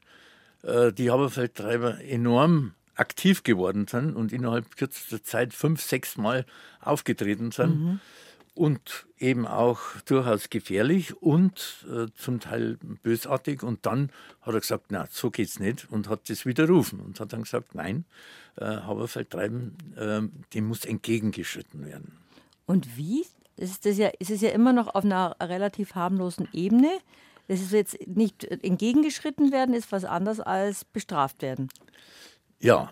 äh, die Haberfeldtreiber enorm aktiv geworden sind und innerhalb kürzester Zeit fünf, sechs Mal aufgetreten sind. Mhm. Und eben auch durchaus gefährlich und äh, zum Teil bösartig. Und dann hat er gesagt, na, so geht's nicht und hat das widerrufen und hat dann gesagt, nein, äh, Haberfeldtreiben, äh, dem muss entgegengeschritten werden. Und wie? Ist das ja, ist es ja immer noch auf einer relativ harmlosen Ebene. Das ist jetzt nicht entgegengeschritten werden, ist was anderes als bestraft werden. Ja,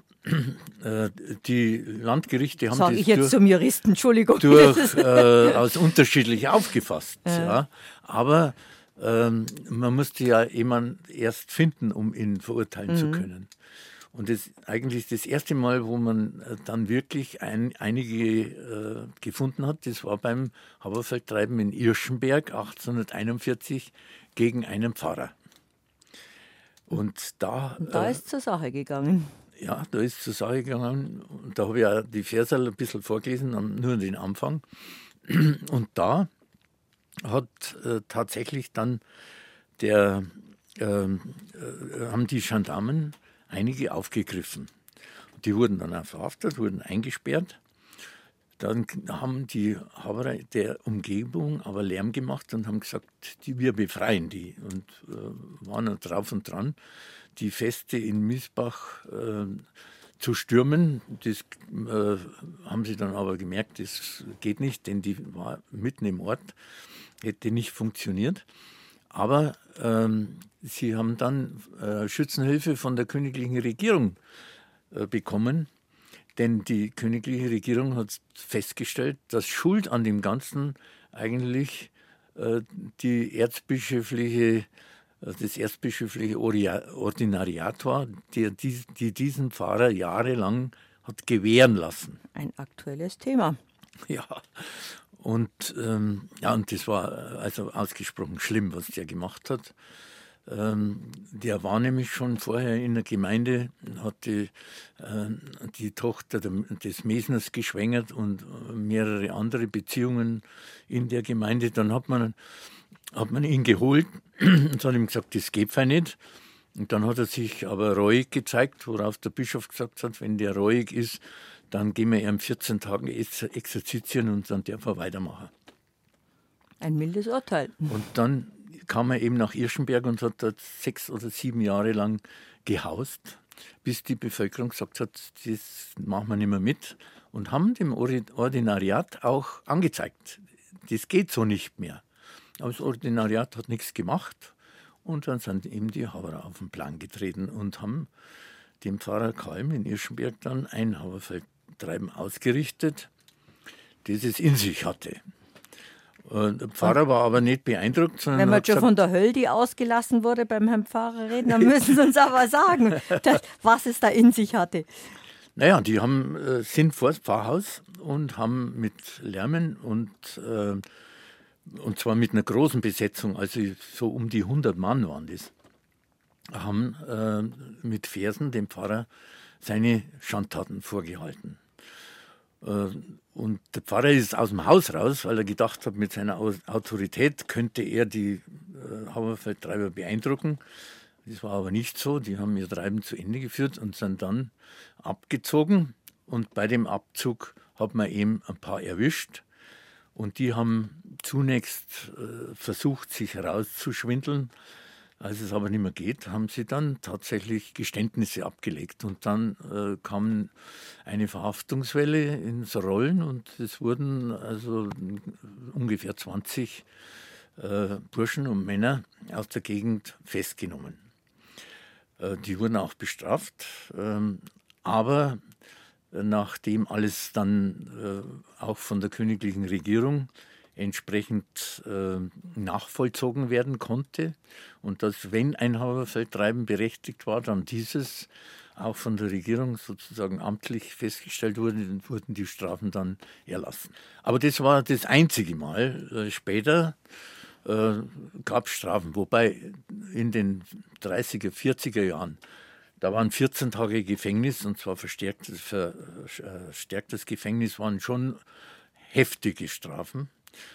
die Landgerichte haben Sag das ich jetzt durch, zum Juristen, Entschuldigung. durch, äh, als unterschiedlich aufgefasst. Ja. Ja. Aber ähm, man musste ja jemanden erst finden, um ihn verurteilen zu können. Und das eigentlich das erste Mal, wo man äh, dann wirklich ein, einige äh, gefunden hat, das war beim Haberfeldtreiben in Irschenberg 1841 gegen einen Pfarrer. Und da, Und da äh, ist zur Sache gegangen. Ja, da ist zur Sache gegangen. Da habe ich ja die Verse ein bisschen vorgelesen, nur den Anfang. Und da hat äh, tatsächlich dann der, ähm, äh, haben die Gendarmen einige aufgegriffen. Die wurden dann auch verhaftet, wurden eingesperrt. Dann haben die Haberer der Umgebung aber Lärm gemacht und haben gesagt, die, wir befreien die. Und äh, waren dann drauf und dran, die Feste in Miesbach äh, zu stürmen. Das äh, haben sie dann aber gemerkt, das geht nicht, denn die war mitten im Ort, hätte nicht funktioniert. Aber ähm, sie haben dann äh, Schützenhilfe von der königlichen Regierung äh, bekommen, denn die königliche Regierung hat festgestellt, dass Schuld an dem Ganzen eigentlich äh, die erzbischöfliche, das erzbischöfliche Ordinariat war, die, die, die diesen Pfarrer jahrelang hat gewähren lassen. Ein aktuelles Thema. Ja. Und, ähm, ja, und das war äh, also ausgesprochen schlimm, was der gemacht hat. Ähm, der war nämlich schon vorher in der Gemeinde, hat die, äh, die Tochter des Mesners geschwängert und äh, mehrere andere Beziehungen in der Gemeinde. Dann hat man, hat man ihn geholt und hat ihm gesagt, das geht ja nicht. Und dann hat er sich aber reuig gezeigt, worauf der Bischof gesagt hat, wenn der reuig ist, dann gehen wir ihm 14 Tage ex- exerzitieren und dann darf er weitermachen. Ein mildes Urteil. Und dann kam er eben nach Irschenberg und hat dort sechs oder sieben Jahre lang gehaust, bis die Bevölkerung gesagt hat, das machen wir nicht mehr mit und haben dem Ordinariat auch angezeigt, das geht so nicht mehr. Aber das Ordinariat hat nichts gemacht und dann sind eben die Hauerer auf den Plan getreten und haben dem Pfarrer Kalm in Irschenberg dann ein Hauerfeldtreiben ausgerichtet, das es in sich hatte. Und der Pfarrer war aber nicht beeindruckt, sondern Wenn man schon gesagt, von der Hölle, die ausgelassen wurde, beim Herrn Pfarrer reden, dann müssen Sie uns aber sagen, dass, was es da in sich hatte. naja, die haben, äh, sind vor das Pfarrhaus und haben mit Lärmen und, äh, und zwar mit einer großen Besetzung, also so um die 100 Mann waren das, haben äh, mit Versen dem Pfarrer seine Schandtaten vorgehalten. Äh, Und der Pfarrer ist aus dem Haus raus, weil er gedacht hat, mit seiner Au- Autorität könnte er die äh, Hauerfeldtreiber beeindrucken. Das war aber nicht so. Die haben ihr Treiben zu Ende geführt und sind dann abgezogen. Und bei dem Abzug hat man eben ein paar erwischt. Und die haben zunächst äh, versucht, sich herauszuschwindeln. Als es aber nicht mehr geht, haben sie dann tatsächlich Geständnisse abgelegt. Und dann äh, kam eine Verhaftungswelle ins Rollen und es wurden also ungefähr 20 äh, Burschen und Männer aus der Gegend festgenommen. Äh, die wurden auch bestraft, ähm, aber nachdem alles dann äh, auch von der königlichen Regierung entsprechend äh, nachvollzogen werden konnte und dass, wenn ein Hauerfeldtreiben berechtigt war, dann dieses auch von der Regierung sozusagen amtlich festgestellt wurde, dann wurden die Strafen dann erlassen. Aber das war das einzige Mal. Äh, später äh, gab es Strafen, wobei in den 30er, 40er Jahren da waren 14 Tage Gefängnis und zwar verstärktes, verstärktes Gefängnis waren schon heftige Strafen.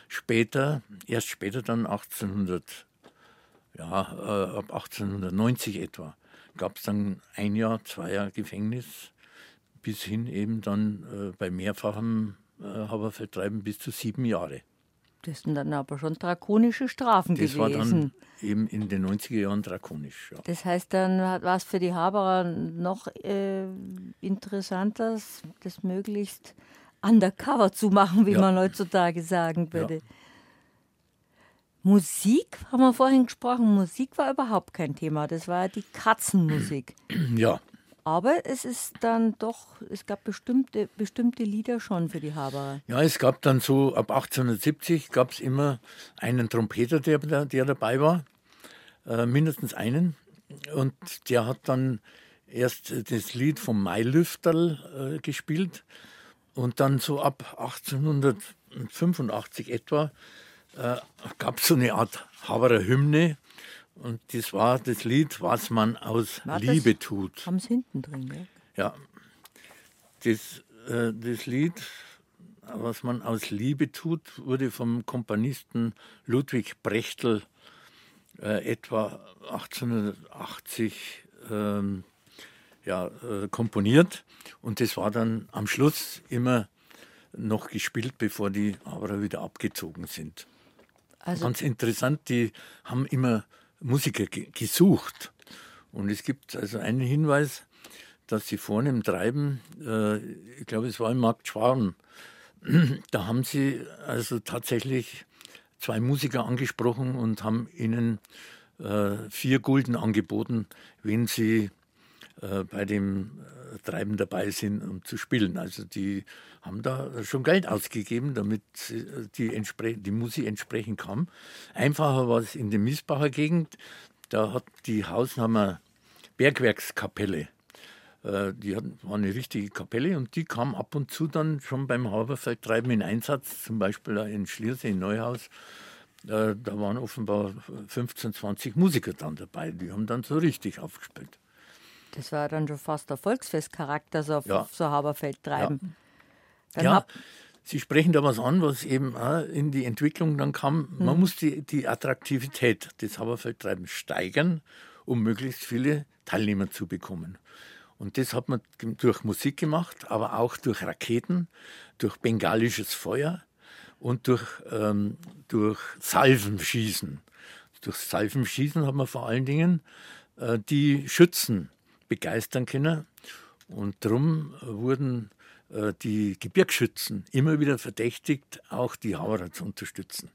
Später, erst später dann 1800, ja, äh, ab 1890 etwa, gab es dann ein Jahr, zwei Jahre Gefängnis, bis hin eben dann äh, bei mehrfachem äh, Habervertreiben bis zu sieben Jahre. Das sind dann aber schon drakonische Strafen das gewesen. war dann eben in den 90er Jahren drakonisch. Ja. Das heißt, dann war es für die Haberer noch äh, interessanter, das möglichst undercover zu machen, wie Ja. man heutzutage sagen würde. Musik, haben wir vorhin gesprochen, Musik war überhaupt kein Thema. Das war ja die Katzenmusik. ja, Aber es ist dann doch, es gab bestimmte, bestimmte Lieder schon für die Haberer. Ja, es gab dann so ab 1870 gab es immer einen Trompeter, der, der dabei war, äh, mindestens einen. Und der hat dann erst das Lied vom Mailüfterl äh, gespielt und dann so ab 1885 etwa äh, gab es so eine Art Haberer Hymne. Und das war das Lied, was man aus War das- Liebe tut. Haben es hinten drin, gell? Ja, das, äh, das Lied, was man aus Liebe tut, wurde vom Komponisten Ludwig Brechtel äh, etwa 1880 ähm, ja, äh, komponiert. Und das war dann am Schluss immer noch gespielt, bevor die aber wieder abgezogen sind. Also Ganz interessant, die haben immer Musiker ge gesucht. Und es gibt also einen Hinweis, dass sie vorne im Treiben, äh, ich glaube, es war im Markt Schwan, da haben sie also tatsächlich zwei Musiker angesprochen und haben ihnen äh, vier Gulden angeboten, wenn sie äh, bei dem äh, Treiben dabei sind, um zu spielen. Also die haben da schon Geld ausgegeben, damit äh, die, die Musik entsprechend kam. Einfacher war es in der Miesbacher Gegend. Da hat die Hausnummer Bergwerkskapelle. Äh, Die hatten, war eine richtige Kapelle und die kam ab und zu dann schon beim Haberfeldtreiben in Einsatz, zum Beispiel in Schliersee, in Neuhaus. Äh, Da waren offenbar 15, 20 Musiker dann dabei. Die haben dann so richtig aufgespielt. Das war dann schon fast der Volksfestcharakter, so auf Ja. so Haberfeld treiben. Ja, hab- Sie sprechen da was an, was eben auch in die Entwicklung dann kam. Man muss die, die Attraktivität des Haberfeldtreibens steigern, um möglichst viele Teilnehmer zu bekommen. Und das hat man durch Musik gemacht, aber auch durch Raketen, durch bengalisches Feuer und durch, ähm, durch Salvenschießen. Durch Salvenschießen hat man vor allen Dingen äh, die Schützen begeistern können. Und darum wurden äh, die Gebirgsschützen immer wieder verdächtigt, auch die Hauerer zu unterstützen.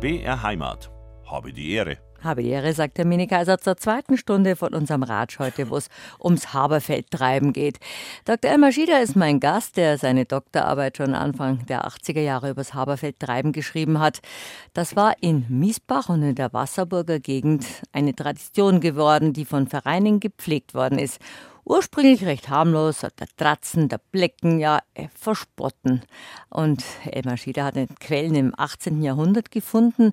BR Heimat. Habe die Ehre. Habe die Ehre, sagt der Minikaiser zur zweiten Stunde von unserem Ratsch heute, wo es ums Haberfeldtreiben geht. Dr. Elmar Schieder ist mein Gast, der seine Doktorarbeit schon Anfang der 80er Jahre übers Haberfeldtreiben geschrieben hat. Das war in Miesbach und in der Wasserburger Gegend eine Tradition geworden, die von Vereinen gepflegt worden ist. Ursprünglich recht harmlos, der Tratzen, der Blecken, ja, äh, verspotten. Und Elmar Schieder hat Quellen im 18. Jahrhundert gefunden.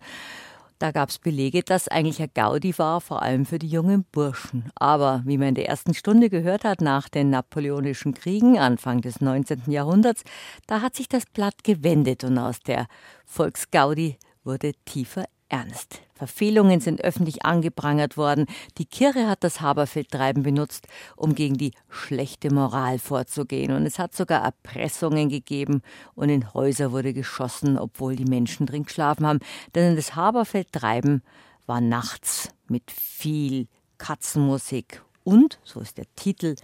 Da gab es Belege, dass eigentlich ein Gaudi war, vor allem für die jungen Burschen. Aber wie man in der ersten Stunde gehört hat, nach den Napoleonischen Kriegen Anfang des 19. Jahrhunderts, da hat sich das Blatt gewendet und aus der Volksgaudi wurde tiefer Ernst. Verfehlungen sind öffentlich angeprangert worden. Die Kirche hat das Haberfeldtreiben benutzt, um gegen die schlechte Moral vorzugehen. Und es hat sogar Erpressungen gegeben und in Häuser wurde geschossen, obwohl die Menschen drin geschlafen haben. Denn das Haberfeldtreiben war nachts mit viel Katzenmusik und, so ist der Titel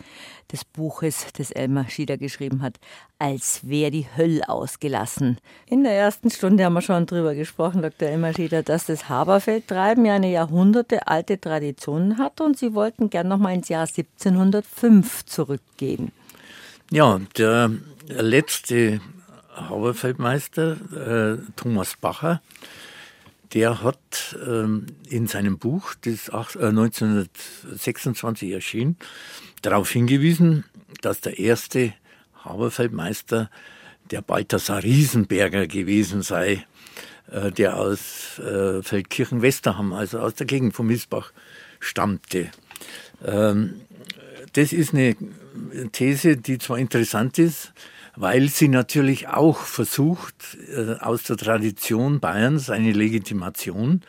des Buches, das Elmar Schieder geschrieben hat, als wäre die Hölle ausgelassen. In der ersten Stunde haben wir schon drüber gesprochen, Dr. Elmar Schieder, dass das Haberfeldtreiben ja eine jahrhundertealte Tradition hat und Sie wollten gern noch mal ins Jahr 1705 zurückgehen. Ja, der letzte Hauerfeldmeister, äh, Thomas Bacher, der hat ähm, in seinem Buch, das ach- äh, 1926 erschien, darauf hingewiesen, dass der erste Hauerfeldmeister der Balthasar Riesenberger gewesen sei, äh, der aus äh, Feldkirchen-Westerham, also aus der Gegend von Missbach, stammte. Ähm, das ist eine These, die zwar interessant ist, weil sie natürlich auch versucht, äh, aus der Tradition Bayerns eine Legitimation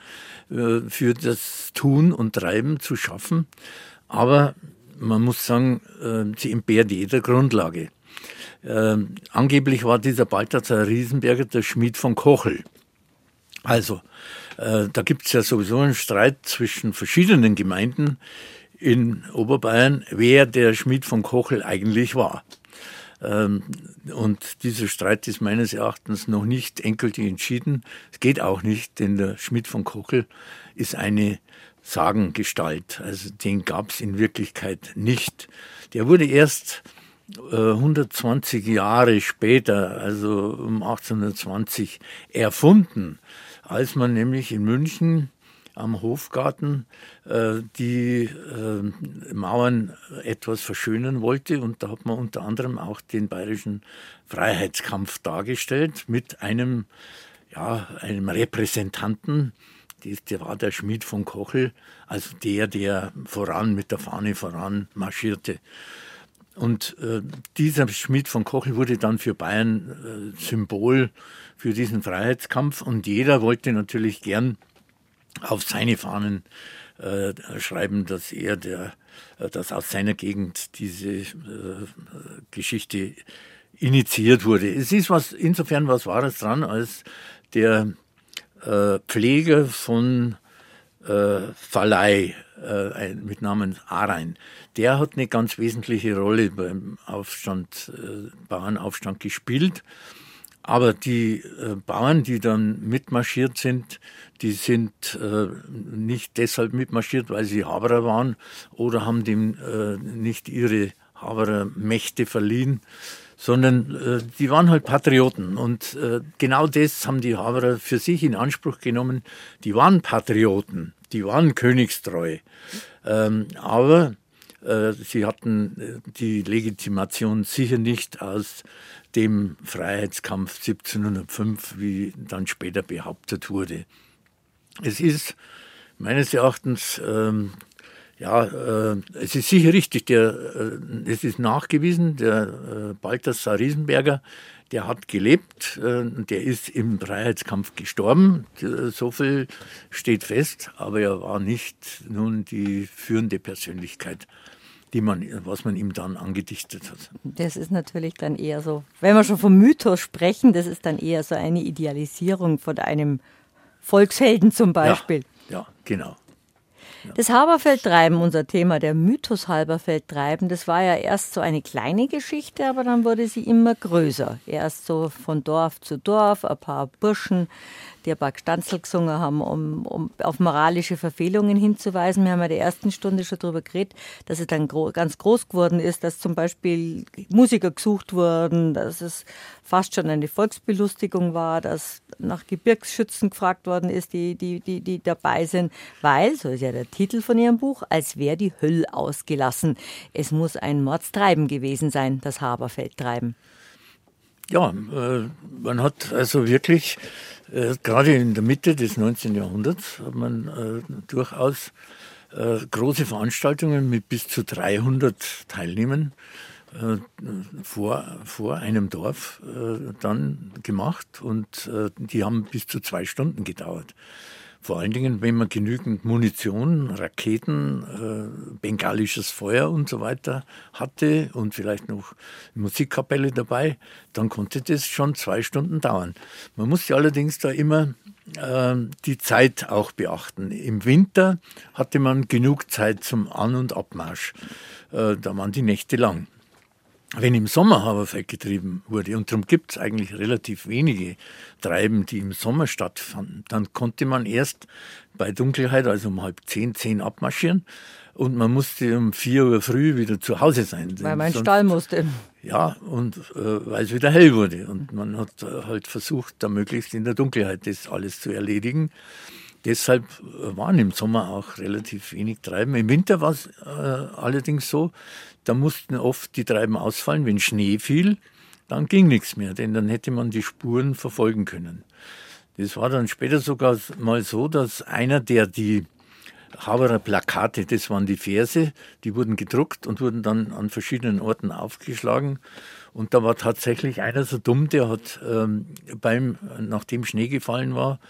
äh, für das Tun und Treiben zu schaffen. Aber man muss sagen, äh, sie entbehrt jeder Grundlage. Angeblich war dieser Balthasar Riesenberger der Schmied von Kochel. Also, da gibt es ja sowieso einen Streit zwischen verschiedenen Gemeinden in Oberbayern, wer der Schmied von Kochel eigentlich war. Ähm, und dieser Streit ist meines Erachtens noch nicht endgültig entschieden. Es geht auch nicht, denn der Schmied von Kochel ist eine Sagengestalt. Also den gab es in Wirklichkeit nicht. Der wurde erst 120 äh, Jahre später, also um 1820, erfunden, als man nämlich in München am Hofgarten äh, die äh, Mauern etwas verschönern wollte. Und da hat man unter anderem auch den bayerischen Freiheitskampf dargestellt mit einem, ja, einem Repräsentanten, der war der Schmied von Kochel, also der, der voran mit der Fahne voran marschierte. Und äh, dieser Schmied von Kochel wurde dann für Bayern äh, Symbol für diesen Freiheitskampf und jeder wollte natürlich gern auf seine Fahnen äh, schreiben, dass er der, äh, dass aus seiner Gegend diese äh, Geschichte initiiert wurde. Es ist was insofern was Wahres dran, als der äh, Pfleger von äh, Verleih äh, mit Namen Arein, der hat eine ganz wesentliche Rolle beim Aufstand, äh, Bauernaufstand gespielt. Aber die äh, Bauern, die dann mitmarschiert sind, die sind äh, nicht deshalb mitmarschiert, weil sie Haberer waren oder haben dem äh, nicht ihre Haberer-Mächte verliehen, sondern äh, die waren halt Patrioten. Und äh, genau das haben die Haberer für sich in Anspruch genommen. Die waren Patrioten, die waren königstreu. Ähm, aber äh, sie hatten die Legitimation sicher nicht aus dem Freiheitskampf 1705, wie dann später behauptet wurde. Es ist meines Erachtens ähm, ja, äh, es ist sicher richtig, der, äh, es ist nachgewiesen, der äh, Balthasar Riesenberger, der hat gelebt, äh, der ist im Freiheitskampf gestorben, so viel steht fest, aber er war nicht nun die führende Persönlichkeit die man, was man ihm dann angedichtet hat. Das ist natürlich dann eher so, wenn wir schon vom Mythos sprechen, das ist dann eher so eine Idealisierung von einem Volkshelden zum Beispiel. Ja, ja genau. Das Haberfeldtreiben, unser Thema, der Mythos Haberfeldtreiben, das war ja erst so eine kleine Geschichte, aber dann wurde sie immer größer. Erst so von Dorf zu Dorf, ein paar Burschen, die ein paar Gstanzel gesungen haben, um, um auf moralische Verfehlungen hinzuweisen. Wir haben ja der ersten Stunde schon darüber geredet, dass es dann gro ganz groß geworden ist, dass zum Beispiel Musiker gesucht wurden, dass es fast schon eine Volksbelustigung war, dass nach Gebirgsschützen gefragt worden ist, die, die, die, die dabei sind, weil, so ist ja der Titel von ihrem Buch, als wäre die Hölle ausgelassen. Es muss ein Mordstreiben gewesen sein, das Haberfeldtreiben. Ja, äh, man hat also wirklich äh, gerade in der Mitte des 19. Jahrhunderts hat man äh, durchaus große Veranstaltungen mit bis zu 300 Teilnehmern vor, vor einem Dorf äh, dann gemacht und die haben bis zu zwei Stunden gedauert. Vor allen Dingen, wenn man genügend Munition, Raketen, äh, bengalisches Feuer und so weiter hatte und vielleicht noch Musikkapelle dabei, dann konnte das schon zwei Stunden dauern. Man musste allerdings da immer äh, die Zeit auch beachten. Im Winter hatte man genug Zeit zum An- und Abmarsch. Äh, da waren die Nächte lang. Wenn im Sommer Haberfeld getrieben wurde, und darum gibt es eigentlich relativ wenige Treiben, die im Sommer stattfanden, dann konnte man erst bei Dunkelheit, also um halb zehn, zehn abmarschieren und man musste um vier Uhr früh wieder zu Hause sein. Weil man sonst, Stall musste. Ja, und äh, weil es wieder hell wurde. Und man hat äh, halt versucht, da möglichst in der Dunkelheit das alles zu erledigen. Deshalb waren im Sommer auch relativ wenig Treiben. Im Winter war es äh, allerdings so, da mussten oft die Treiben ausfallen, wenn Schnee fiel, dann ging nichts mehr, denn dann hätte man die Spuren verfolgen können. Das war dann später sogar mal so, dass einer, der die Haberer Plakate, das waren die Verse, die wurden gedruckt und wurden dann an verschiedenen Orten aufgeschlagen. Und da war tatsächlich einer so dumm, der hat ähm, beim, nachdem Schnee gefallen war,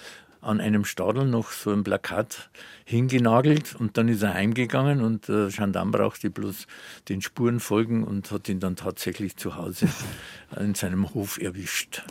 an einem Stadel noch so ein Plakat hingenagelt und dann ist er heimgegangen und der Gendarm brauchte bloß den Spuren folgen und hat ihn dann tatsächlich zu Hause in seinem Hof erwischt.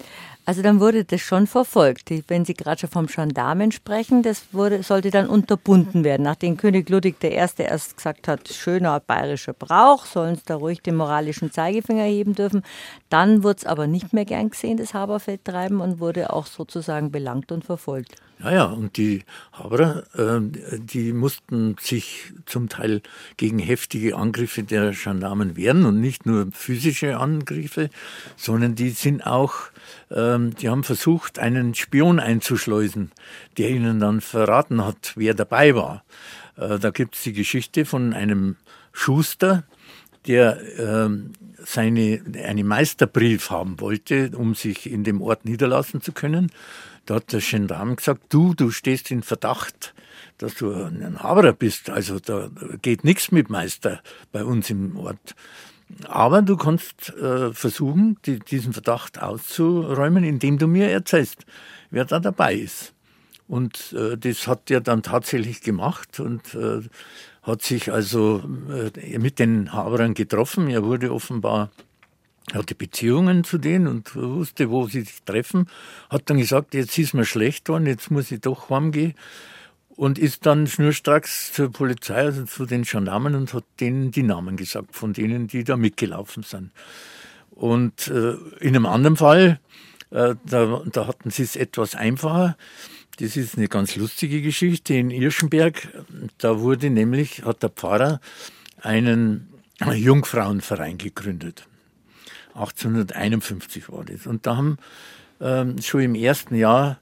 Also dann wurde das schon verfolgt. Wenn Sie gerade schon vom Gendarmen sprechen, das wurde, sollte dann unterbunden werden. Nachdem König Ludwig I. erst gesagt hat, schöner bayerischer Brauch, sollen es da ruhig den moralischen Zeigefinger heben dürfen. Dann wurde es aber nicht mehr gern gesehen, das Haberfeldtreiben, und wurde auch sozusagen belangt und verfolgt. Ja, ja, und die Haberer, äh, die mussten sich zum Teil gegen heftige Angriffe der Gendarmen wehren und nicht nur physische Angriffe, sondern die sind auch, äh, die haben versucht, einen Spion einzuschleusen, der ihnen dann verraten hat, wer dabei war. Äh, da gibt es die Geschichte von einem Schuster, der äh, seine, einen Meisterbrief haben wollte, um sich in dem Ort niederlassen zu können. Da hat der Gendarm gesagt, du, du stehst in Verdacht, dass du ein Haberer bist. Also da geht nichts mit Meister bei uns im Ort. Aber du kannst äh, versuchen, die, diesen Verdacht auszuräumen, indem du mir erzählst, wer da dabei ist. Und äh, das hat er dann tatsächlich gemacht und äh, hat sich also äh, mit den Haberern getroffen. Er wurde offenbar hatte Beziehungen zu denen und wusste, wo sie sich treffen, hat dann gesagt, jetzt ist mir schlecht geworden, jetzt muss ich doch heimgehen und ist dann schnurstracks zur Polizei, also zu den Gendarmen und hat denen die Namen gesagt, von denen, die da mitgelaufen sind. Und äh, in einem anderen Fall, äh, da, da hatten sie es etwas einfacher. Das ist eine ganz lustige Geschichte in Irschenberg. Da wurde nämlich, hat der Pfarrer einen Jungfrauenverein gegründet. 1851 war das. Und da haben ähm, schon im ersten Jahr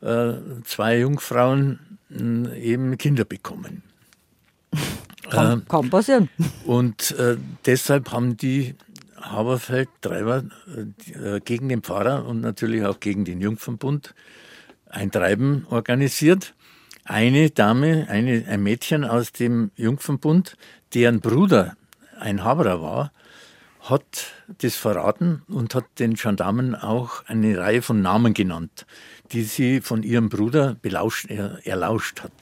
äh, zwei Jungfrauen eben Kinder bekommen. Kann, äh, kann passieren. Und äh, deshalb haben die Haberfeld-Treiber äh, gegen den Pfarrer und natürlich auch gegen den Jungfernbund ein Treiben organisiert. Eine Dame, eine, ein Mädchen aus dem Jungfernbund, deren Bruder ein Haberer war, hat das verraten und hat den Gendarmen auch eine Reihe von Namen genannt, die sie von ihrem Bruder belauscht, er, erlauscht hat.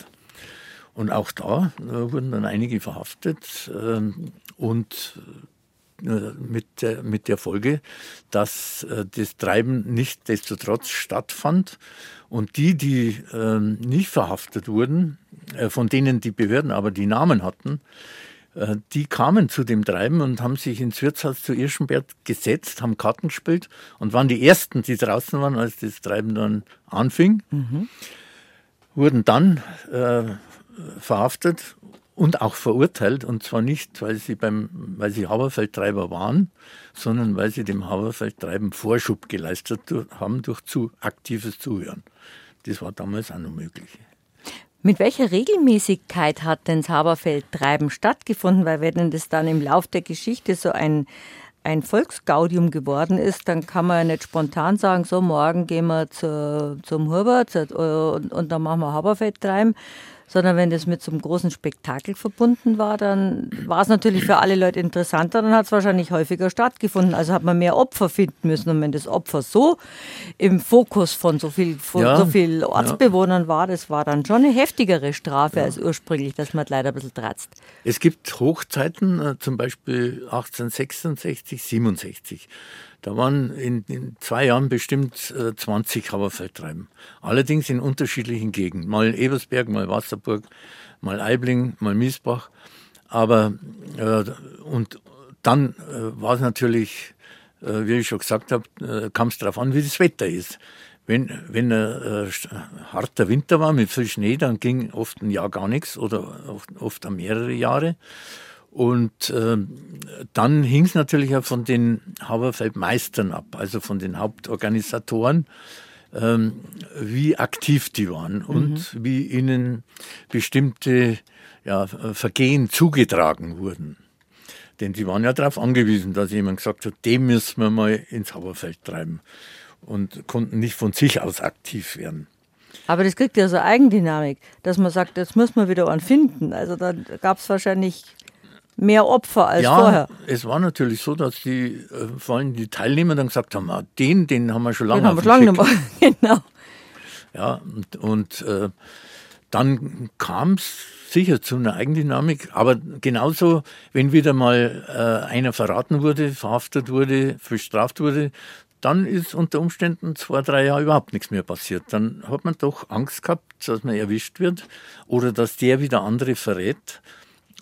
Und auch da äh, wurden dann einige verhaftet äh, und äh, mit, der, mit der Folge, dass das Treiben nicht destotrotz stattfand. Und die, die nicht verhaftet wurden, von denen die Behörden aber die Namen hatten, die kamen zu dem Treiben und haben sich ins Wirtshaus zu Irschenberg gesetzt, haben Karten gespielt und waren die Ersten, die draußen waren, als das Treiben dann anfing. Mhm. Wurden dann äh, verhaftet und auch verurteilt. Und zwar nicht, weil sie, beim, weil sie Haberfeldtreiber waren, sondern weil sie dem Haberfeldtreiben Vorschub geleistet haben durch zu aktives Zuhören. Das war damals auch noch möglich. Mit welcher Regelmäßigkeit hat denn das Haberfeldtreiben stattgefunden? Weil wenn das dann im Lauf der Geschichte so ein, ein Volksgaudium geworden ist, dann kann man ja nicht spontan sagen, so morgen gehen wir zu, zum Hurbert und, und dann machen wir Haberfeldtreiben, sondern wenn das mit so einem großen Spektakel verbunden war, dann war es natürlich für alle Leute interessanter, dann hat es wahrscheinlich häufiger stattgefunden. Also hat man mehr Opfer finden müssen. Und wenn das Opfer so im Fokus von so viel, von ja, so viel Ortsbewohnern ja. war, das war dann schon eine heftigere Strafe ja. als ursprünglich, dass man leider ein bisschen tratzt. Es gibt Hochzeiten, äh, zum Beispiel 1866, 67. Da waren in, in zwei Jahren bestimmt äh, 20 Haberfeldtreiben. Allerdings in unterschiedlichen Gegenden. Mal Ebersberg, mal Wasserburg, mal Eibling, mal Miesbach. Aber äh, und dann äh, war es natürlich, äh, wie ich schon gesagt habe, äh, kam es darauf an, wie das Wetter ist. Wenn, wenn ein äh, harter Winter war mit viel Schnee, dann ging oft ein Jahr gar nichts oder oft, oft mehrere Jahre. Und äh, dann hing es natürlich auch von den Haberfeldmeistern ab, also von den Hauptorganisatoren, ähm, wie aktiv die waren und mhm. wie ihnen bestimmte ja, Vergehen zugetragen wurden. Denn die waren ja darauf angewiesen, dass jemand gesagt hat, dem müssen wir mal ins Haberfeld treiben und konnten nicht von sich aus aktiv werden. Aber das kriegt ja so Eigendynamik, dass man sagt, jetzt muss man wieder einen finden. Also da gab es wahrscheinlich mehr Opfer als ja, vorher. Es war natürlich so, dass die, äh, vor allem die Teilnehmer dann gesagt haben, ah, den, den haben wir schon lange den haben wir schon lange nicht genau. Ja, und, und äh, dann kam es sicher zu einer Eigendynamik, aber genauso, wenn wieder mal äh, einer verraten wurde, verhaftet wurde, bestraft wurde, dann ist unter Umständen zwei, drei Jahre überhaupt nichts mehr passiert. Dann hat man doch Angst gehabt, dass man erwischt wird oder dass der wieder andere verrät.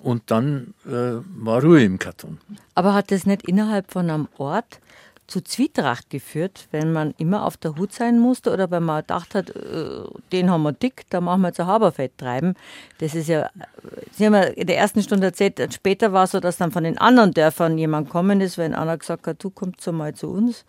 Und dann äh, war Ruhe im Karton. Aber hat das nicht innerhalb von einem Ort zu Zwietracht geführt, wenn man immer auf der Hut sein musste oder wenn man gedacht hat, äh, den haben wir dick, da machen wir ein Haberfett treiben. Das ist ja, Sie haben ja in der ersten Stunde erzählt, später war es so, dass dann von den anderen Dörfern jemand kommen ist, wenn einer gesagt hat, du kommst so mal zu uns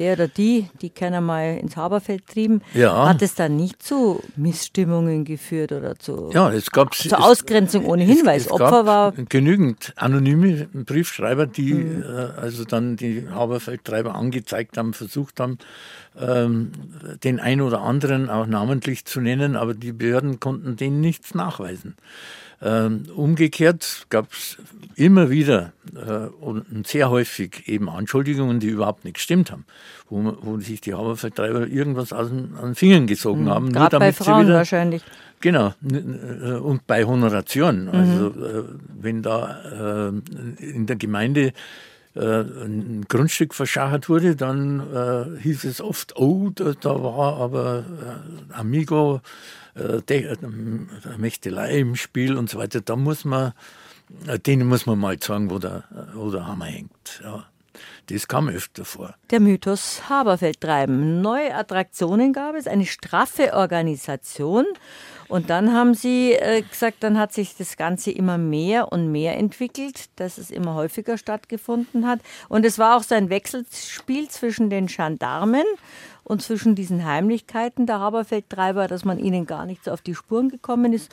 der oder die, die keiner mal ins Haberfeld trieben, ja. hat es dann nicht zu Missstimmungen geführt oder zu, ja, es gab, zur Ausgrenzung ohne Hinweis. Es, es Opfer war genügend anonyme Briefschreiber, die mhm. äh, also dann die Haberfeldtreiber angezeigt haben, versucht haben, ähm, den einen oder anderen auch namentlich zu nennen, aber die Behörden konnten denen nichts nachweisen. Ähm, umgekehrt gab es immer wieder äh, und sehr häufig eben Anschuldigungen, die überhaupt nicht gestimmt haben, wo, wo sich die Habervertreiber irgendwas aus den, aus den Fingern gesogen mhm. haben. Gerade bei Frauen wieder, wahrscheinlich. Genau, äh, und bei Honoration. Mhm. Also wenn da in der Gemeinde ein Grundstück verschachert wurde, dann äh, hieß es oft, oh, da, da war aber Amigo äh, der, der Mächtelei im Spiel und so weiter, da muss man, äh, denen muss man mal zeigen, wo der, wo der Hammer hängt. Ja. Das kam öfter vor. Der Mythos Haberfeldtreiben. Neue Attraktionen gab es, eine straffe Organisation. Und dann haben sie äh, gesagt, dann hat sich das Ganze immer mehr und mehr entwickelt, dass es immer häufiger stattgefunden hat. Und es war auch so ein Wechselspiel zwischen den Gendarmen und zwischen diesen Heimlichkeiten der Haberfeldtreiber, dass man ihnen gar nicht so auf die Spuren gekommen ist.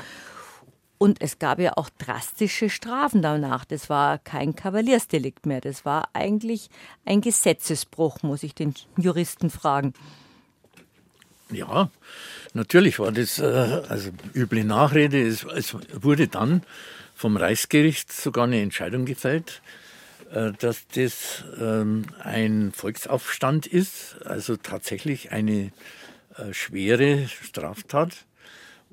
Und es gab ja auch drastische Strafen danach. Das war kein Kavaliersdelikt mehr. Das war eigentlich ein Gesetzesbruch, muss ich den Juristen fragen. Ja, natürlich war das äh, also üble Nachrede. Es, es wurde dann vom Reichsgericht sogar eine Entscheidung gefällt, äh, dass das ähm, ein Volksaufstand ist, also tatsächlich eine äh, schwere Straftat.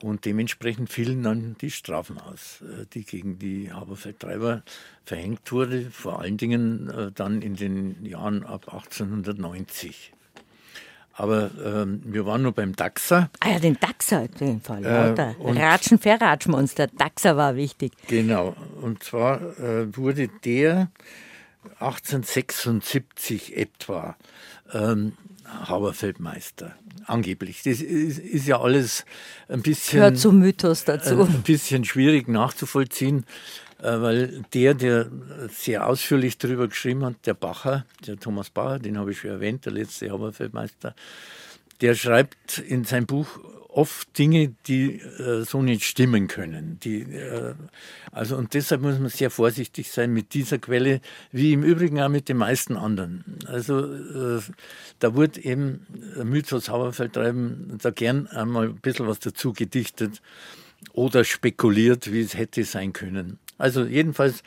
Und dementsprechend fielen dann die Strafen aus, äh, die gegen die Haberfeldtreiber verhängt wurde, vor allen Dingen dann in den Jahren ab 1890. Aber ähm, wir waren nur beim Dachser. Ah ja, den Dachser in dem Fall. Äh, Ratschen, Verratschmonster. Dachser war wichtig. Genau. Und zwar äh, wurde der 1876 etwa ähm, Hauerfeldmeister. Angeblich. Das ist, ist, ja alles ein bisschen. Hört zum Mythos dazu. Ein bisschen schwierig nachzuvollziehen, weil der, der sehr ausführlich darüber geschrieben hat, der Bacher, der Thomas Bacher, den habe ich schon erwähnt, der letzte Hauerfeldmeister, der schreibt in sein Buch oft Dinge, die äh, so nicht stimmen können. Die, äh, also und deshalb muss man sehr vorsichtig sein mit dieser Quelle, wie im Übrigen auch mit den meisten anderen. Also äh, da wurde eben Mythos Hauerfeldtreiben da gern einmal ein bisschen was dazu gedichtet oder spekuliert, wie es hätte sein können. Also jedenfalls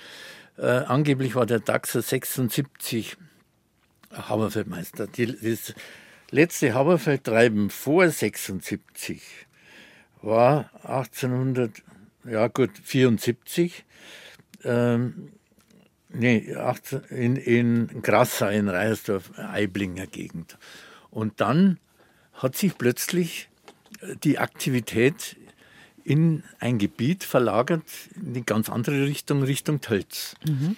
äh, angeblich war der Dachser 76 Hauerfeldmeister. Die, das, letzte Haberfeldtreiben vor 76 war 1800, ja gut, 74, ähm, nee, 18, in, in Grassau in Reiersdorf, Eiblinger Gegend. Und dann hat sich plötzlich äh, die Aktivität in ein Gebiet verlagert, in die ganz andere Richtung, Richtung Tölz. Mhm.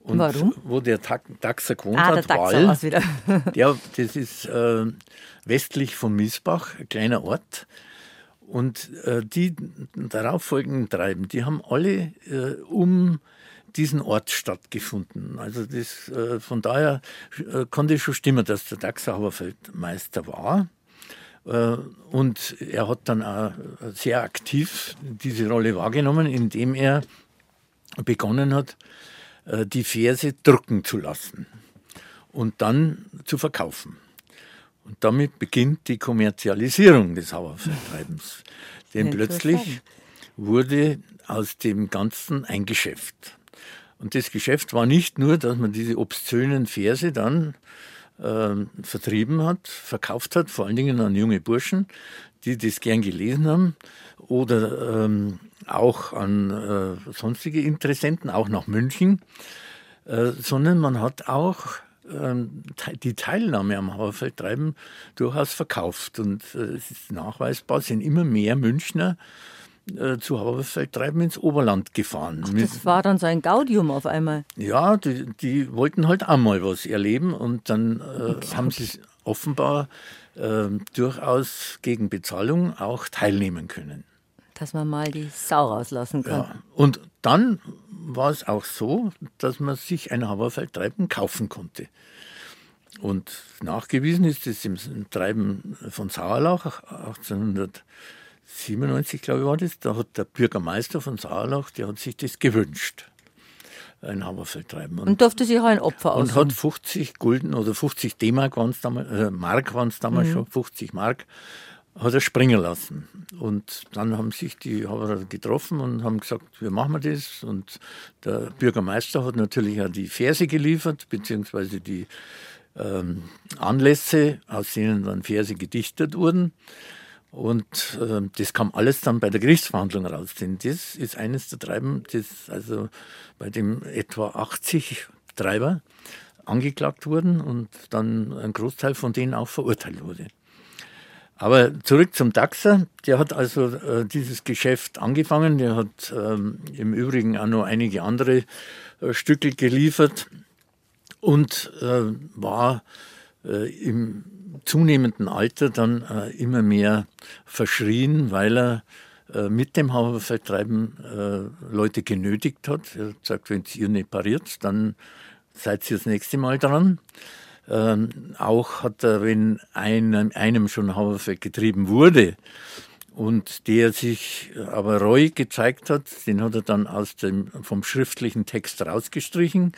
Und Warum? Wo der Dachser gewohnt ah, hat, der Wall, wieder. der, das ist äh, westlich von Miesbach, ein kleiner Ort. Und äh, die darauffolgenden Treiben, die haben alle äh, um diesen Ort stattgefunden. Also das, äh, von daher äh, konnte schon stimmen, dass der Dachser Meister war. Äh, und er hat dann auch sehr aktiv diese Rolle wahrgenommen, indem er begonnen hat, äh, die Verse drucken zu lassen und dann zu verkaufen. Und damit beginnt die Kommerzialisierung des Hauervertreibens. Denn plötzlich wurde aus dem Ganzen ein Geschäft. Und das Geschäft war nicht nur, dass man diese obszönen Verse dann äh, vertrieben hat, verkauft hat, vor allen Dingen an junge Burschen, die das gern gelesen haben oder ähm, auch an äh, sonstige Interessenten, auch nach München, äh, sondern man hat auch ähm, die Teilnahme am Haberfeldtreiben durchaus verkauft. Und äh, es ist nachweisbar, sind immer mehr Münchner äh, zu Haberfeld treiben ins Oberland gefahren. Ach, das war dann so ein Gaudium auf einmal. Ja, die, die wollten halt einmal was erleben und dann äh, haben sie offenbar äh, durchaus gegen Bezahlung auch teilnehmen können. Dass man mal die Sau rauslassen kann. Ja. Und dann war es auch so, dass man sich ein Haberfeld-Treiben kaufen konnte. Und nachgewiesen ist es im Treiben von Sauerlach 1800. Äh, 97, glaube ich, war das, da hat der Bürgermeister von Saarlach, der hat sich das gewünscht. Ein Haberfeldtreiben. Und, und durfte sich auch ein Opfer aus. Und hat 50 Gulden oder 50 D-Mark waren es damals, äh, Mark waren es damals mhm. schon, 50 Mark, hat er springen lassen. Und dann haben sich die Haberer getroffen und haben gesagt, wir machen das? Und der Bürgermeister hat natürlich auch die Verse geliefert, beziehungsweise die ähm, Anlässe, aus denen dann Verse gedichtet wurden. Und äh, das kam alles dann bei der Gerichtsverhandlung raus. Denn das ist eines der Treiben, das also bei dem etwa 80 Treiber angeklagt wurden und dann ein Großteil von denen auch verurteilt wurde. Aber zurück zum Daxer. Der hat also äh, dieses Geschäft angefangen. Der hat ähm, im Übrigen auch noch einige andere äh, Stücke geliefert und äh, war äh, im zunehmenden Alter dann äh, immer mehr verschrien, weil er äh, mit dem Hafervertreiben äh, Leute genötigt hat. Er hat gesagt, wenn ihr nicht pariert, dann seid ihr das nächste Mal dran. Ähm, auch hat er, wenn einem, einem schon Haferfeld getrieben wurde und der sich aber reu gezeigt hat, den hat er dann aus dem, vom schriftlichen Text rausgestrichen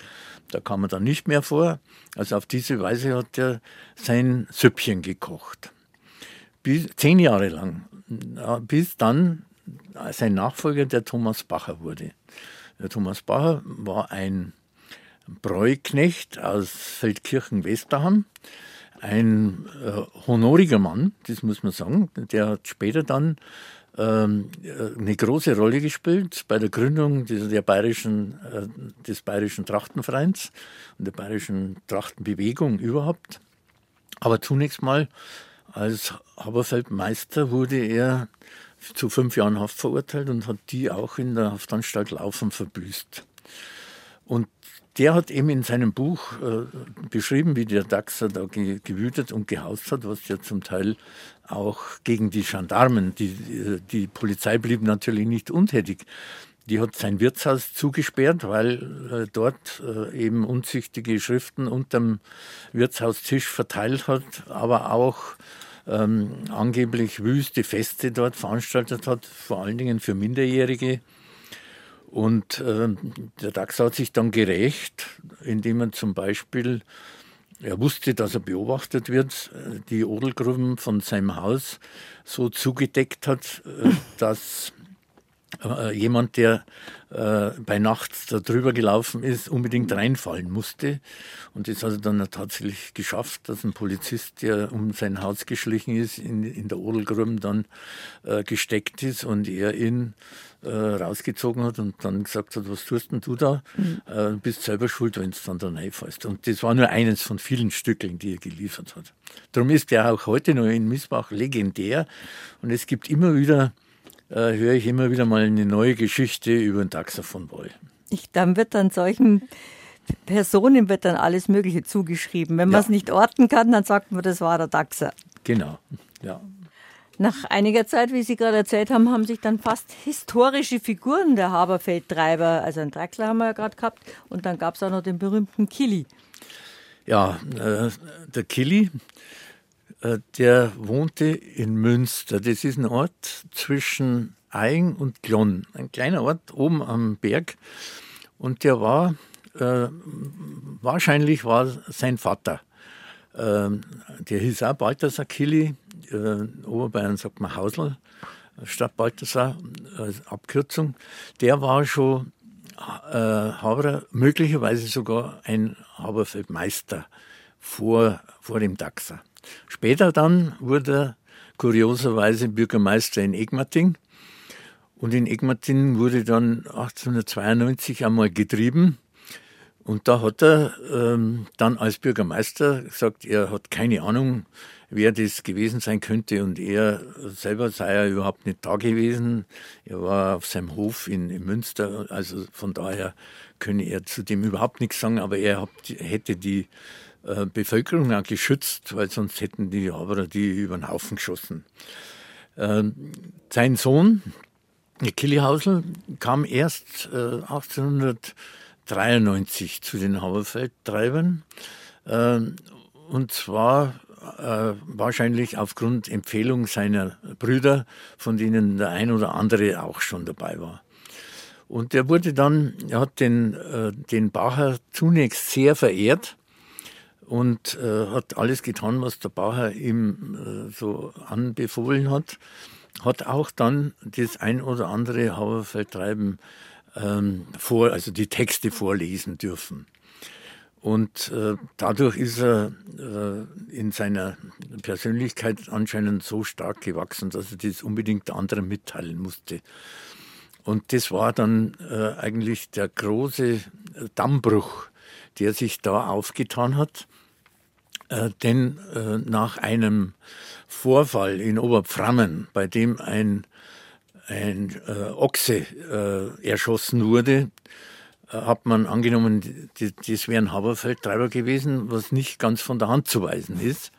da kam er dann nicht mehr vor. Also auf diese Weise hat er sein Süppchen gekocht. Bis, zehn Jahre lang, bis dann sein Nachfolger der Thomas Bacher wurde. Der Thomas Bacher war ein Bräuknecht aus Feldkirchen-Westerham, ein äh, honoriger Mann, das muss man sagen. Der hat später dann eine große Rolle gespielt bei der Gründung der bayerischen, äh, des Bayerischen Trachtenvereins und der Bayerischen Trachtenbewegung überhaupt. Aber zunächst mal als Haberfeldmeister wurde er zu fünf Jahren Haft verurteilt und hat die auch in der Haftanstalt Laufen verbüßt. Und der hat eben in seinem Buch äh, beschrieben, wie der Dachser da ge gewütet und gehaust hat, was ja zum Teil auch gegen die Gendarmen, die, die Polizei blieb natürlich nicht untätig. Die hat sein Wirtshaus zugesperrt, weil äh, dort äh, eben unzüchtige Schriften unterm Wirtshaustisch verteilt hat, aber auch ähm, angeblich wüste Feste dort veranstaltet hat, vor allen Dingen für Minderjährige. Und äh, der DAX hat sich dann gerecht, indem er zum Beispiel, er wusste, dass er beobachtet wird, die Odelgruben von seinem Haus so zugedeckt hat, äh, dass äh, jemand, der äh, bei Nacht da drüber gelaufen ist, unbedingt reinfallen musste. Und das hat er dann tatsächlich geschafft, dass ein Polizist, der um sein Haus geschlichen ist, in, in der Odelgruben dann äh, gesteckt ist und er ihn äh, rausgezogen hat und dann gesagt hat, was tust denn du da? Mhm. Äh, bist selber schuld, wenn es dann da reinfällst. Und das war nur eines von vielen Stückeln, die er geliefert hat. Darum ist er auch heute noch in Missbach legendär und es gibt immer wieder äh, höre ich immer wieder mal eine neue Geschichte über den Taxa von Boy. Ich, dann wird dann solchen Personen wird dann alles Mögliche zugeschrieben. Wenn man es nicht orten kann, dann sagt man, das war der Dachser. Genau, ja. Nach einiger Zeit, wie Sie gerade erzählt haben, haben sich dann fast historische Figuren der Haberfeldtreiber, also ein Draxler haben wir ja gerade gehabt, und dann gab es auch noch den berühmten Killy. Ja, äh, der Killy, der wohnte in Münster. Das ist ein Ort zwischen Aing und Glonn, ein kleiner Ort oben am Berg. Und der war, äh, wahrscheinlich war sein Vater. Äh, der hieß auch Balthasar Killy, äh, Oberbayern sagt man Hausl, statt Balthasar als Abkürzung. Der war schon äh, Haberer, möglicherweise sogar ein Haberfeldmeister vor, vor dem Dachser. Später dann wurde er kurioserweise Bürgermeister in Egmating. Und in Egmating wurde dann 1892 einmal getrieben. Und da hat er ähm, dann als Bürgermeister gesagt, er hat keine Ahnung, wer das gewesen sein könnte. Und er selber sei ja überhaupt nicht da gewesen. Er war auf seinem Hof in, in Münster. Also von daher könne er zu dem überhaupt nichts sagen. Aber er hat, hätte die äh, Bevölkerung auch geschützt, weil sonst hätten die Haberer die über den Haufen geschossen. Ähm, sein Sohn, Kilihausl, kam erst äh, 1893 zu den Haberfeldtreibern. Ähm, und zwar äh, wahrscheinlich aufgrund Empfehlung seiner Brüder, von denen der ein oder andere auch schon dabei war. Und er wurde dann, er hat den, äh, den Bacher zunächst sehr verehrt und äh, hat alles getan, was der Bacher ihm äh, so anbefohlen hat. Hat auch dann das ein oder andere Hauerfeldtreiben ähm, vor, also die Texte vorlesen dürfen. Und äh, dadurch ist er äh, in seiner Persönlichkeit anscheinend so stark gewachsen, dass er das unbedingt anderen mitteilen musste. Und das war dann äh, eigentlich der große Dammbruch, der sich da aufgetan hat. Äh, denn äh, nach einem Vorfall in Oberpframmen, bei dem ein, ein äh, Ochse äh, erschossen wurde, äh, hat man angenommen, das wären Haberfeldtreiber gewesen, was nicht ganz von der Hand zu weisen ist,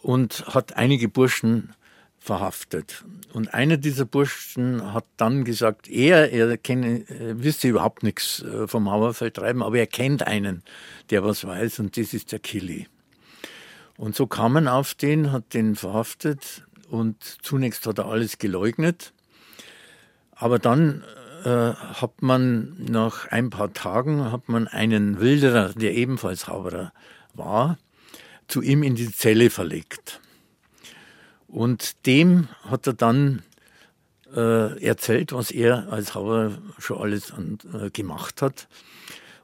und hat einige Burschen verhaftet. Und einer dieser Burschen hat dann gesagt, er, er kenne, wüsste überhaupt nichts vom Hauerfeldtreiben, aber er kennt einen, der was weiß, und das ist der Killy. Und so kam man auf den, hat den verhaftet und zunächst hat er alles geleugnet. Aber dann äh, hat man nach ein paar Tagen hat man einen Wilderer, der ebenfalls Hauberer war, zu ihm in die Zelle verlegt. Und dem hat er dann äh, erzählt, was er als Hauber schon alles an, äh, gemacht hat.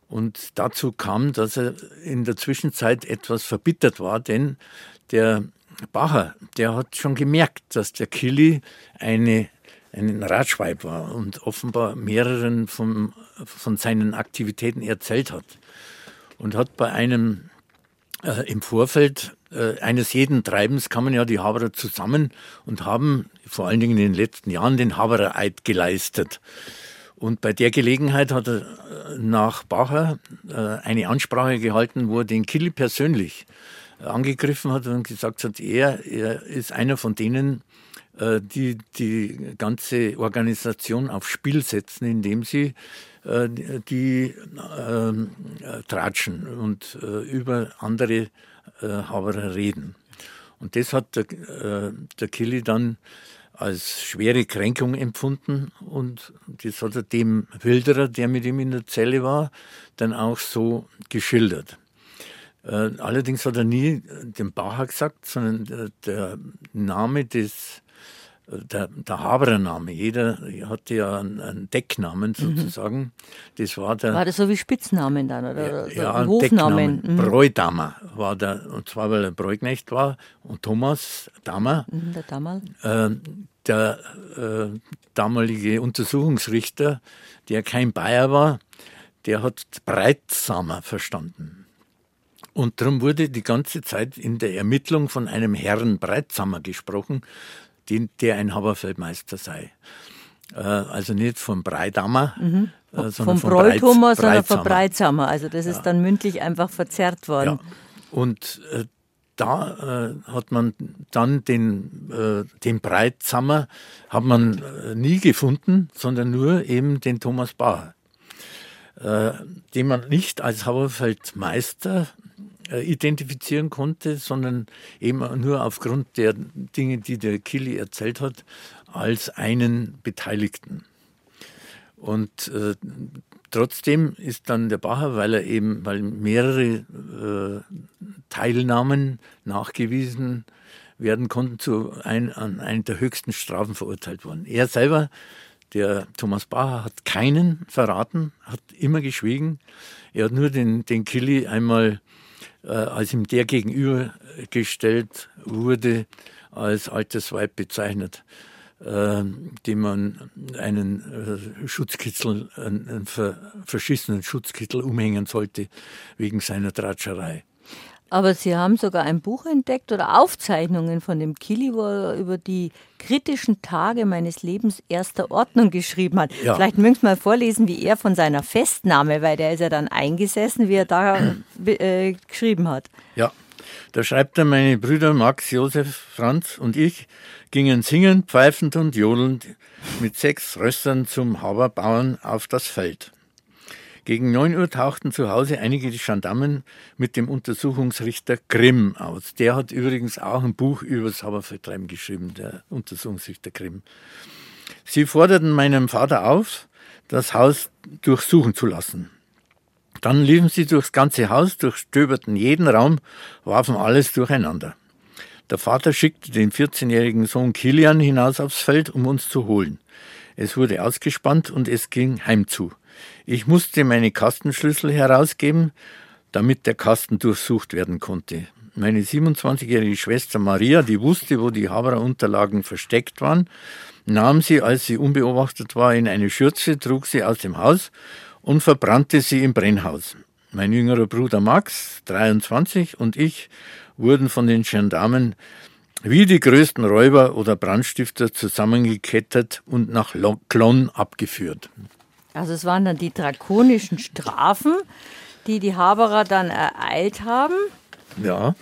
Und dazu kam, dass er in der Zwischenzeit etwas verbittert war, denn der Bacher, der hat schon gemerkt, dass der Killy eine, ein Ratschweib war und offenbar mehreren von, von seinen Aktivitäten erzählt hat. Und hat bei einem äh, im Vorfeld äh, eines jeden Treibens kamen ja die Haberer zusammen und haben vor allen Dingen in den letzten Jahren den Haberereid geleistet. Und bei der Gelegenheit hat er äh, nach Bacher äh, eine Ansprache gehalten, wo er den Kill persönlich äh, angegriffen hat und gesagt hat, er, er ist einer von denen, die die ganze Organisation aufs Spiel setzen, indem sie die äh, tratschen und über andere Haberer reden. Und das hat der, der Killy dann als schwere Kränkung empfunden und das hat er dem Wilderer, der mit ihm in der Zelle war, dann auch so geschildert. Äh, allerdings hat er nie den Bacher gesagt, sondern der, der Name des der, der Haberer-Name. Jeder hatte ja einen, einen Decknamen mhm. sozusagen. Mhm. Das war der. War das so wie Spitznamen dann oder, ja, oder Hofnamen? Mhm. Bräudammer war der, und zwar weil er Bräuknecht war und Thomas Dammer. Mhm, der Dammer. Äh, der äh, damalige Untersuchungsrichter, der kein Bayer war, der hat Breitsamer verstanden. Und darum wurde die ganze Zeit in der Ermittlung von einem Herrn Breitsamer gesprochen, den, der ein Haberfeldmeister sei. Äh, also nicht von Breidammer, mhm. äh, sondern von Breuthumer, sondern von Breitsamer. Also das ist dann mündlich einfach verzerrt worden. Ja. Und äh, da äh, hat man dann den, äh, den Breitsammer hat man äh, nie gefunden, sondern nur eben den Thomas Bacher, äh, den man nicht als Hauerfeldmeister äh, identifizieren konnte, sondern eben nur aufgrund der Dinge, die der Killy erzählt hat, als einen Beteiligten. Und äh, trotzdem ist dann der Bacher, weil er eben, weil mehrere äh, Teilnahmen nachgewiesen werden konnten, zu ein, an einen der höchsten Strafen verurteilt worden. Er selber, der Thomas Bacher, hat keinen verraten, hat immer geschwiegen. Er hat nur den, den Killy einmal äh, als ihm der gegenübergestellt wurde, als altes Weib bezeichnet, äh, dem man einen äh, Schutzkittel, einen verschissenen Schutzkittel umhängen sollte wegen seiner Tratscherei. Aber Sie haben sogar ein Buch entdeckt oder Aufzeichnungen von dem Kili, wo er über die kritischen Tage meines Lebens erster Ordnung geschrieben hat. Ja. Vielleicht mögen Sie mal vorlesen, wie er von seiner Festnahme, weil der ist ja dann eingesessen, wie er da äh, geschrieben hat. Ja, da schreibt er, meine Brüder Max, Josef, Franz und ich gingen singend, pfeifend und jodelnd mit sechs Röstern zum Haberbauern auf das Feld. Gegen 9 Uhr tauchten zu Hause einige Gendarmen mit dem Untersuchungsrichter Grimm aus. Der hat übrigens auch ein Buch über das Habervertreiben geschrieben, der Untersuchungsrichter Grimm. Sie forderten meinem Vater auf, das Haus durchsuchen zu lassen. Dann liefen sie durchs ganze Haus, durchstöberten jeden Raum, warfen alles durcheinander. Der Vater schickte den 14-jährigen Sohn Kilian hinaus aufs Feld, um uns zu holen. Es wurde ausgespannt und es ging heimzu. Ich musste meine Kastenschlüssel herausgeben, damit der Kasten durchsucht werden konnte. Meine 27-jährige Schwester Maria, die wusste, wo die Haberer-Unterlagen versteckt waren, nahm sie, als sie unbeobachtet war, in eine Schürze, trug sie aus dem Haus und verbrannte sie im Brennhaus. Mein jüngerer Bruder Max, 23, und ich wurden von den Gendarmen wie die größten Räuber oder Brandstifter zusammengekettet und nach Klon abgeführt. Also es waren dann die drakonischen Strafen, die die Haberer dann ereilt haben. Ja.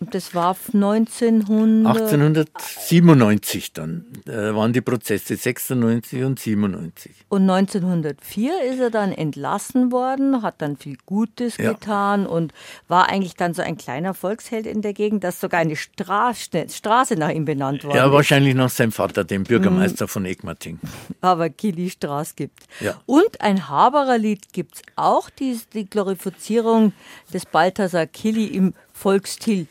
Das war 1900 1897 dann äh, waren die Prozesse 96 und 97. Und 1904 ist er dann entlassen worden, hat dann viel Gutes ja. getan und war eigentlich dann so ein kleiner Volksheld in der Gegend, dass sogar eine Straße, Straße nach ihm benannt worden Ja, ist. wahrscheinlich nach seinem Vater, dem Bürgermeister mhm. von Egmating. Aber Kili Straße gibt. Ja. Und ein Habererlied gibt es auch, die, die Glorifizierung des Balthasar Kili im Volkstil,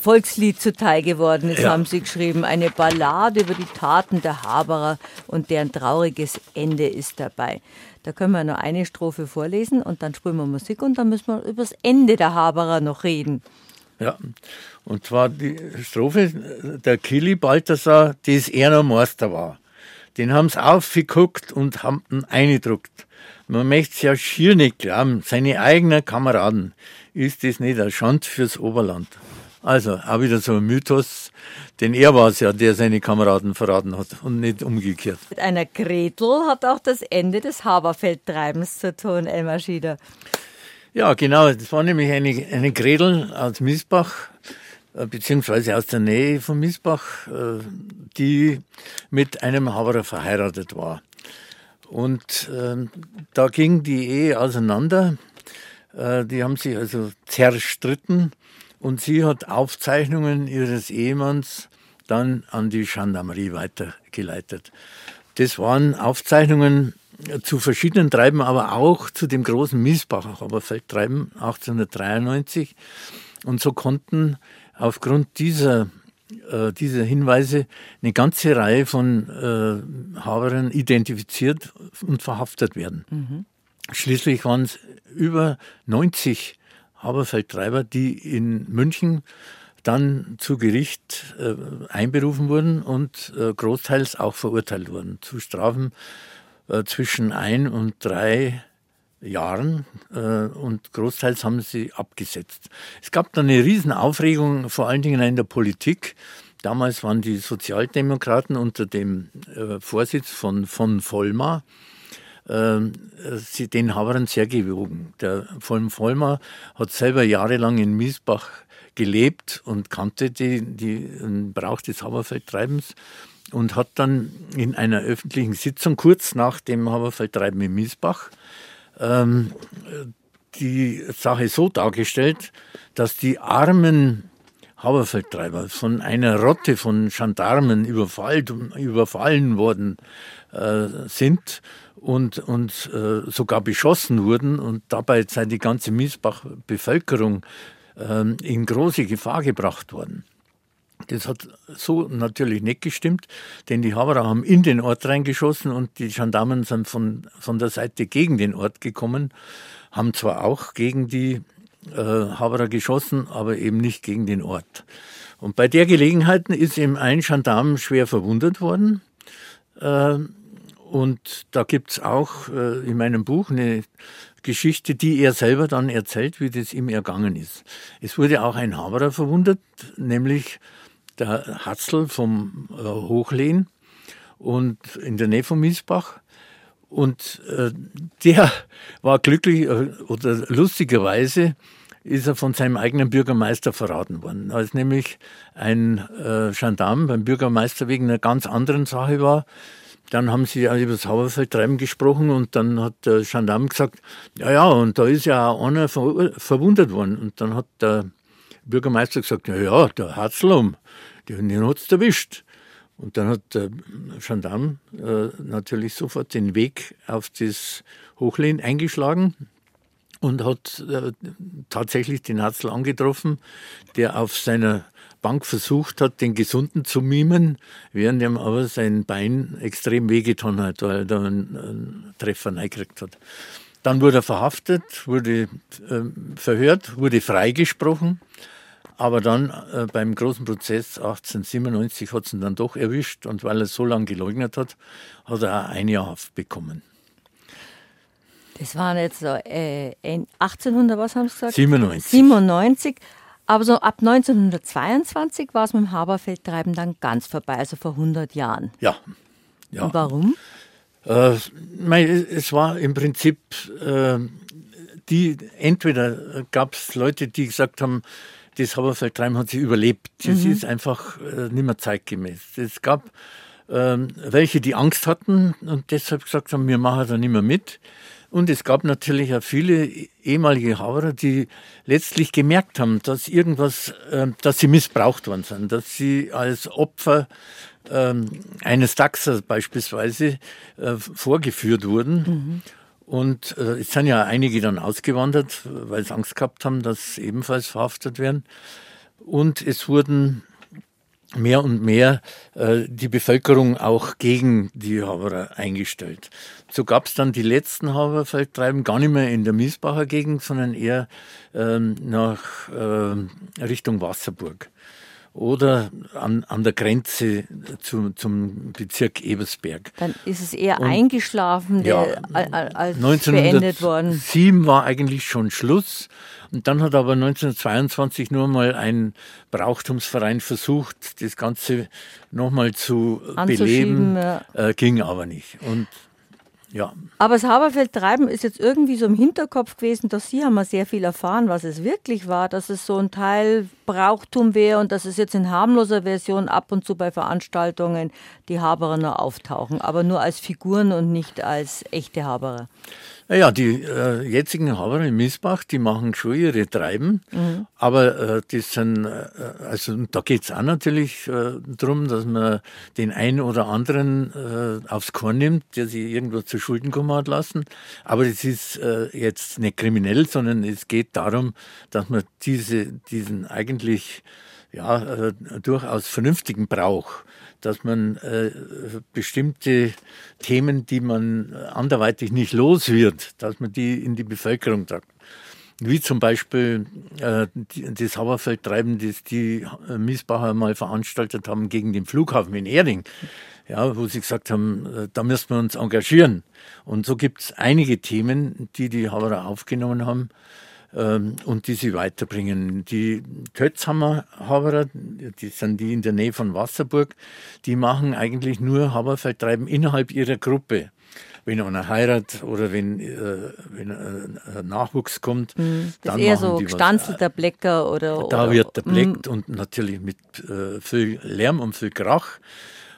Volkslied zuteil geworden ist, ja. haben sie geschrieben. Eine Ballade über die Taten der Haberer und deren trauriges Ende ist dabei. Da können wir noch eine Strophe vorlesen und dann spielen wir Musik und dann müssen wir über das Ende der Haberer noch reden. Ja, und zwar die Strophe, der Kili Balthasar, das er noch Meister war. Den haben sie aufgeguckt und haben ihn eingedruckt. Man möchte es ja schier nicht glauben, seine eigenen Kameraden ist das nicht ein Schand fürs Oberland. Also auch wieder so ein Mythos, denn er war es ja, der seine Kameraden verraten hat und nicht umgekehrt. Mit einer Gretel hat auch das Ende des Haberfeldtreibens zu tun, Elmar Schieder. Ja, genau. Das war nämlich eine, eine Gretel aus Miesbach, äh, beziehungsweise aus der Nähe von Miesbach, äh, die mit einem Haberer verheiratet war. Und äh, da ging die Ehe auseinander. Äh, die haben sich also zerstritten und sie hat Aufzeichnungen ihres Ehemanns dann an die Gendarmerie weitergeleitet. Das waren Aufzeichnungen zu verschiedenen Treiben, aber auch zu dem großen Miesbacher Haberfeldtreiben 1893. Und so konnten aufgrund dieser, äh, dieser Hinweise eine ganze Reihe von äh, Haberern identifiziert und verhaftet werden. Mhm. Schließlich waren es über 90 Haberfeldtreiber, die in München dann zu Gericht äh, einberufen wurden und äh, großteils auch verurteilt wurden zu Strafen äh, zwischen ein und drei Jahren äh, und großteils haben sie abgesetzt. Es gab dann eine Riesenaufregung, vor allen Dingen in der Politik. Damals waren die Sozialdemokraten unter dem äh, Vorsitz von von Vollmar ähm, sie den Haveren sehr gewogen. Der von Vollmer hat selber jahrelang in Miesbach gelebt und kannte die, die den Brauch des Haberfeldtreibens und hat dann in einer öffentlichen Sitzung kurz nach dem Haberfeldtreiben in Miesbach ähm, die Sache so dargestellt, dass die armen Haberfeldtreiber von einer Rotte von Gendarmen überfallen worden äh, sind und, und äh, sogar beschossen wurden und dabei sei die ganze Miesbach-Bevölkerung äh, in große Gefahr gebracht worden. Das hat so natürlich nicht gestimmt, denn die Haberer haben in den Ort reingeschossen und die Gendarmen sind von, von der Seite gegen den Ort gekommen, haben zwar auch gegen die äh, Haberer geschossen, aber eben nicht gegen den Ort. Und bei der Gelegenheit ist ihm ein Gendarm schwer verwundet worden. Äh, und da gibt es auch äh, in meinem Buch eine Geschichte, die er selber dann erzählt, wie das ihm ergangen ist. Es wurde auch ein Haberer verwundet, nämlich der Hatzl vom äh, Hochlehn und in der Nähe von Miesbach. Und äh, der war glücklich äh, oder lustigerweise ist er von seinem eigenen Bürgermeister verraten worden. Als nämlich ein äh, Gendarm beim Bürgermeister wegen einer ganz anderen Sache war, dann haben sie ja über das Hauerfeldtreiben gesprochen und dann hat der Gendarm gesagt, ja, ja, und da ist ja auch einer ver verwundet worden. Und dann hat der Bürgermeister gesagt, ja, ja, der Hatzlum, den, den hat's erwischt. Und dann hat der Gendarm äh, natürlich sofort den Weg auf das Hochlehn eingeschlagen und hat äh, tatsächlich den Hatzl angetroffen, der auf seiner Bank versucht hat, den Gesunden zu mimen, während ihm aber sein Bein extrem wehgetan hat, weil er da einen, einen Treffer reingekriegt hat. Dann wurde er verhaftet, wurde äh, verhört, wurde freigesprochen. Aber dann äh, beim großen Prozess 1897 hat es ihn dann doch erwischt und weil er so lange geleugnet hat, hat er auch ein Jahr Haft bekommen. Das waren jetzt so äh, 1800, was haben Sie gesagt? 97. 97. Aber so ab 1922 war es mit dem Haberfeldtreiben dann ganz vorbei, also vor 100 Jahren. Ja. ja. Und warum? Äh, es war im Prinzip, äh, die, entweder gab es Leute, die gesagt haben, das Haberfeldtreiben hat sich überlebt. Das mhm. ist einfach äh, nicht mehr zeitgemäß. Es gab ähm, welche, die Angst hatten und deshalb gesagt haben, wir machen da nicht mehr mit. Und es gab natürlich auch viele ehemalige Hauerer, die letztlich gemerkt haben, dass irgendwas, äh, dass sie missbraucht worden sind, dass sie als Opfer ähm, eines Dachsers beispielsweise äh, vorgeführt wurden. Mhm. Und äh, es sind ja einige dann ausgewandert, weil sie Angst gehabt haben, dass sie ebenfalls verhaftet werden. Und es wurden mehr und mehr äh, die Bevölkerung auch gegen die Haberer eingestellt. So gab es dann die letzten Haberfeldtreiben gar nicht mehr in der Miesbacher Gegend, sondern eher ähm, nach äh, Richtung Wasserburg oder an, an der Grenze zu, zum Bezirk Ebersberg. Dann ist es eher und, eingeschlafen ja, als beendet worden. 1907 war eigentlich schon Schluss. Und dann hat aber 1922 nur mal ein Brauchtumsverein versucht, das Ganze nochmal zu beleben. Ja. Äh, ging aber nicht. Und ja. Aber das Haberfeldtreiben ist jetzt irgendwie so im Hinterkopf gewesen, dass Sie haben ja sehr viel erfahren, was es wirklich war, dass es so ein Teil Brauchtum wäre und dass es jetzt in harmloser Version ab und zu bei Veranstaltungen die Haberer nur auftauchen, aber nur als Figuren und nicht als echte Haberer. Naja, die äh, jetzigen Haberer in Miesbach, die machen schon ihre Treiben, mhm. aber äh, das sind, äh, also da geht's auch natürlich äh, darum, dass man den einen oder anderen äh, aufs Korn nimmt, der sich irgendwo zu Schulden kommen hat lassen. Aber das ist äh, jetzt nicht kriminell, sondern es geht darum, dass man diese, diesen eigentlich ja, äh, durchaus vernünftigen Brauch, dass man äh, bestimmte Themen, die man anderweitig nicht los wird, dass man die in die Bevölkerung tragt. Wie zum Beispiel äh, das Hauerfeldtreiben, das die Miesbacher mal veranstaltet haben gegen den Flughafen in Erding, ja, wo sie gesagt haben, äh, da müssen wir uns engagieren. Und so gibt es einige Themen, die die Hauerer aufgenommen haben, ähm, und die sie weiterbringen. Die Tötzhammer Haberer, die sind die in der Nähe von Wasserburg, die machen eigentlich nur Haberfeldtreiben innerhalb ihrer Gruppe. Wenn einer heiratet oder wenn, äh, wenn äh, Nachwuchs kommt, mhm, das dann ist eher so gestanzelter Blecker oder. Da oder, wird der Bleckt mhm. und natürlich mit äh, viel Lärm und viel Krach.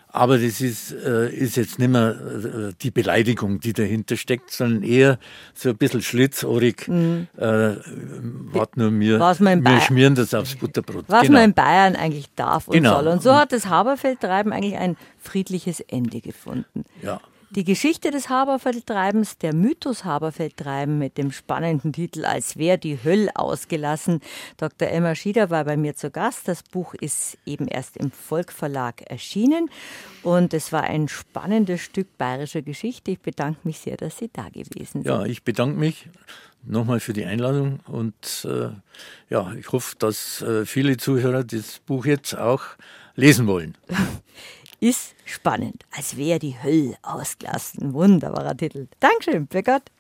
Aber das ist, äh, ist jetzt nicht mehr äh, die Beleidigung, die dahinter steckt, sondern eher so ein bisschen schlitzohrig. Mhm. Äh, wart nur mir, was man wir schmieren das aufs Butterbrot. Was genau. man in Bayern eigentlich darf und genau. soll. Und so hat das Haberfeldtreiben eigentlich ein friedliches Ende gefunden. Ja. Die Geschichte des Haberfeldtreibens, der Mythos Haberfeldtreiben mit dem spannenden Titel Als wäre die Hölle ausgelassen. Dr. Emma Schieder war bei mir zu Gast. Das Buch ist eben erst im Volkverlag erschienen und es war ein spannendes Stück bayerischer Geschichte. Ich bedanke mich sehr, dass Sie da gewesen sind. Ja, ich bedanke mich nochmal für die Einladung und äh, ja, ich hoffe, dass äh, viele Zuhörer das Buch jetzt auch lesen wollen. Ist spannend, als wäre die Hölle ausgelassen. Wunderbarer Titel. Dankeschön, Beckert.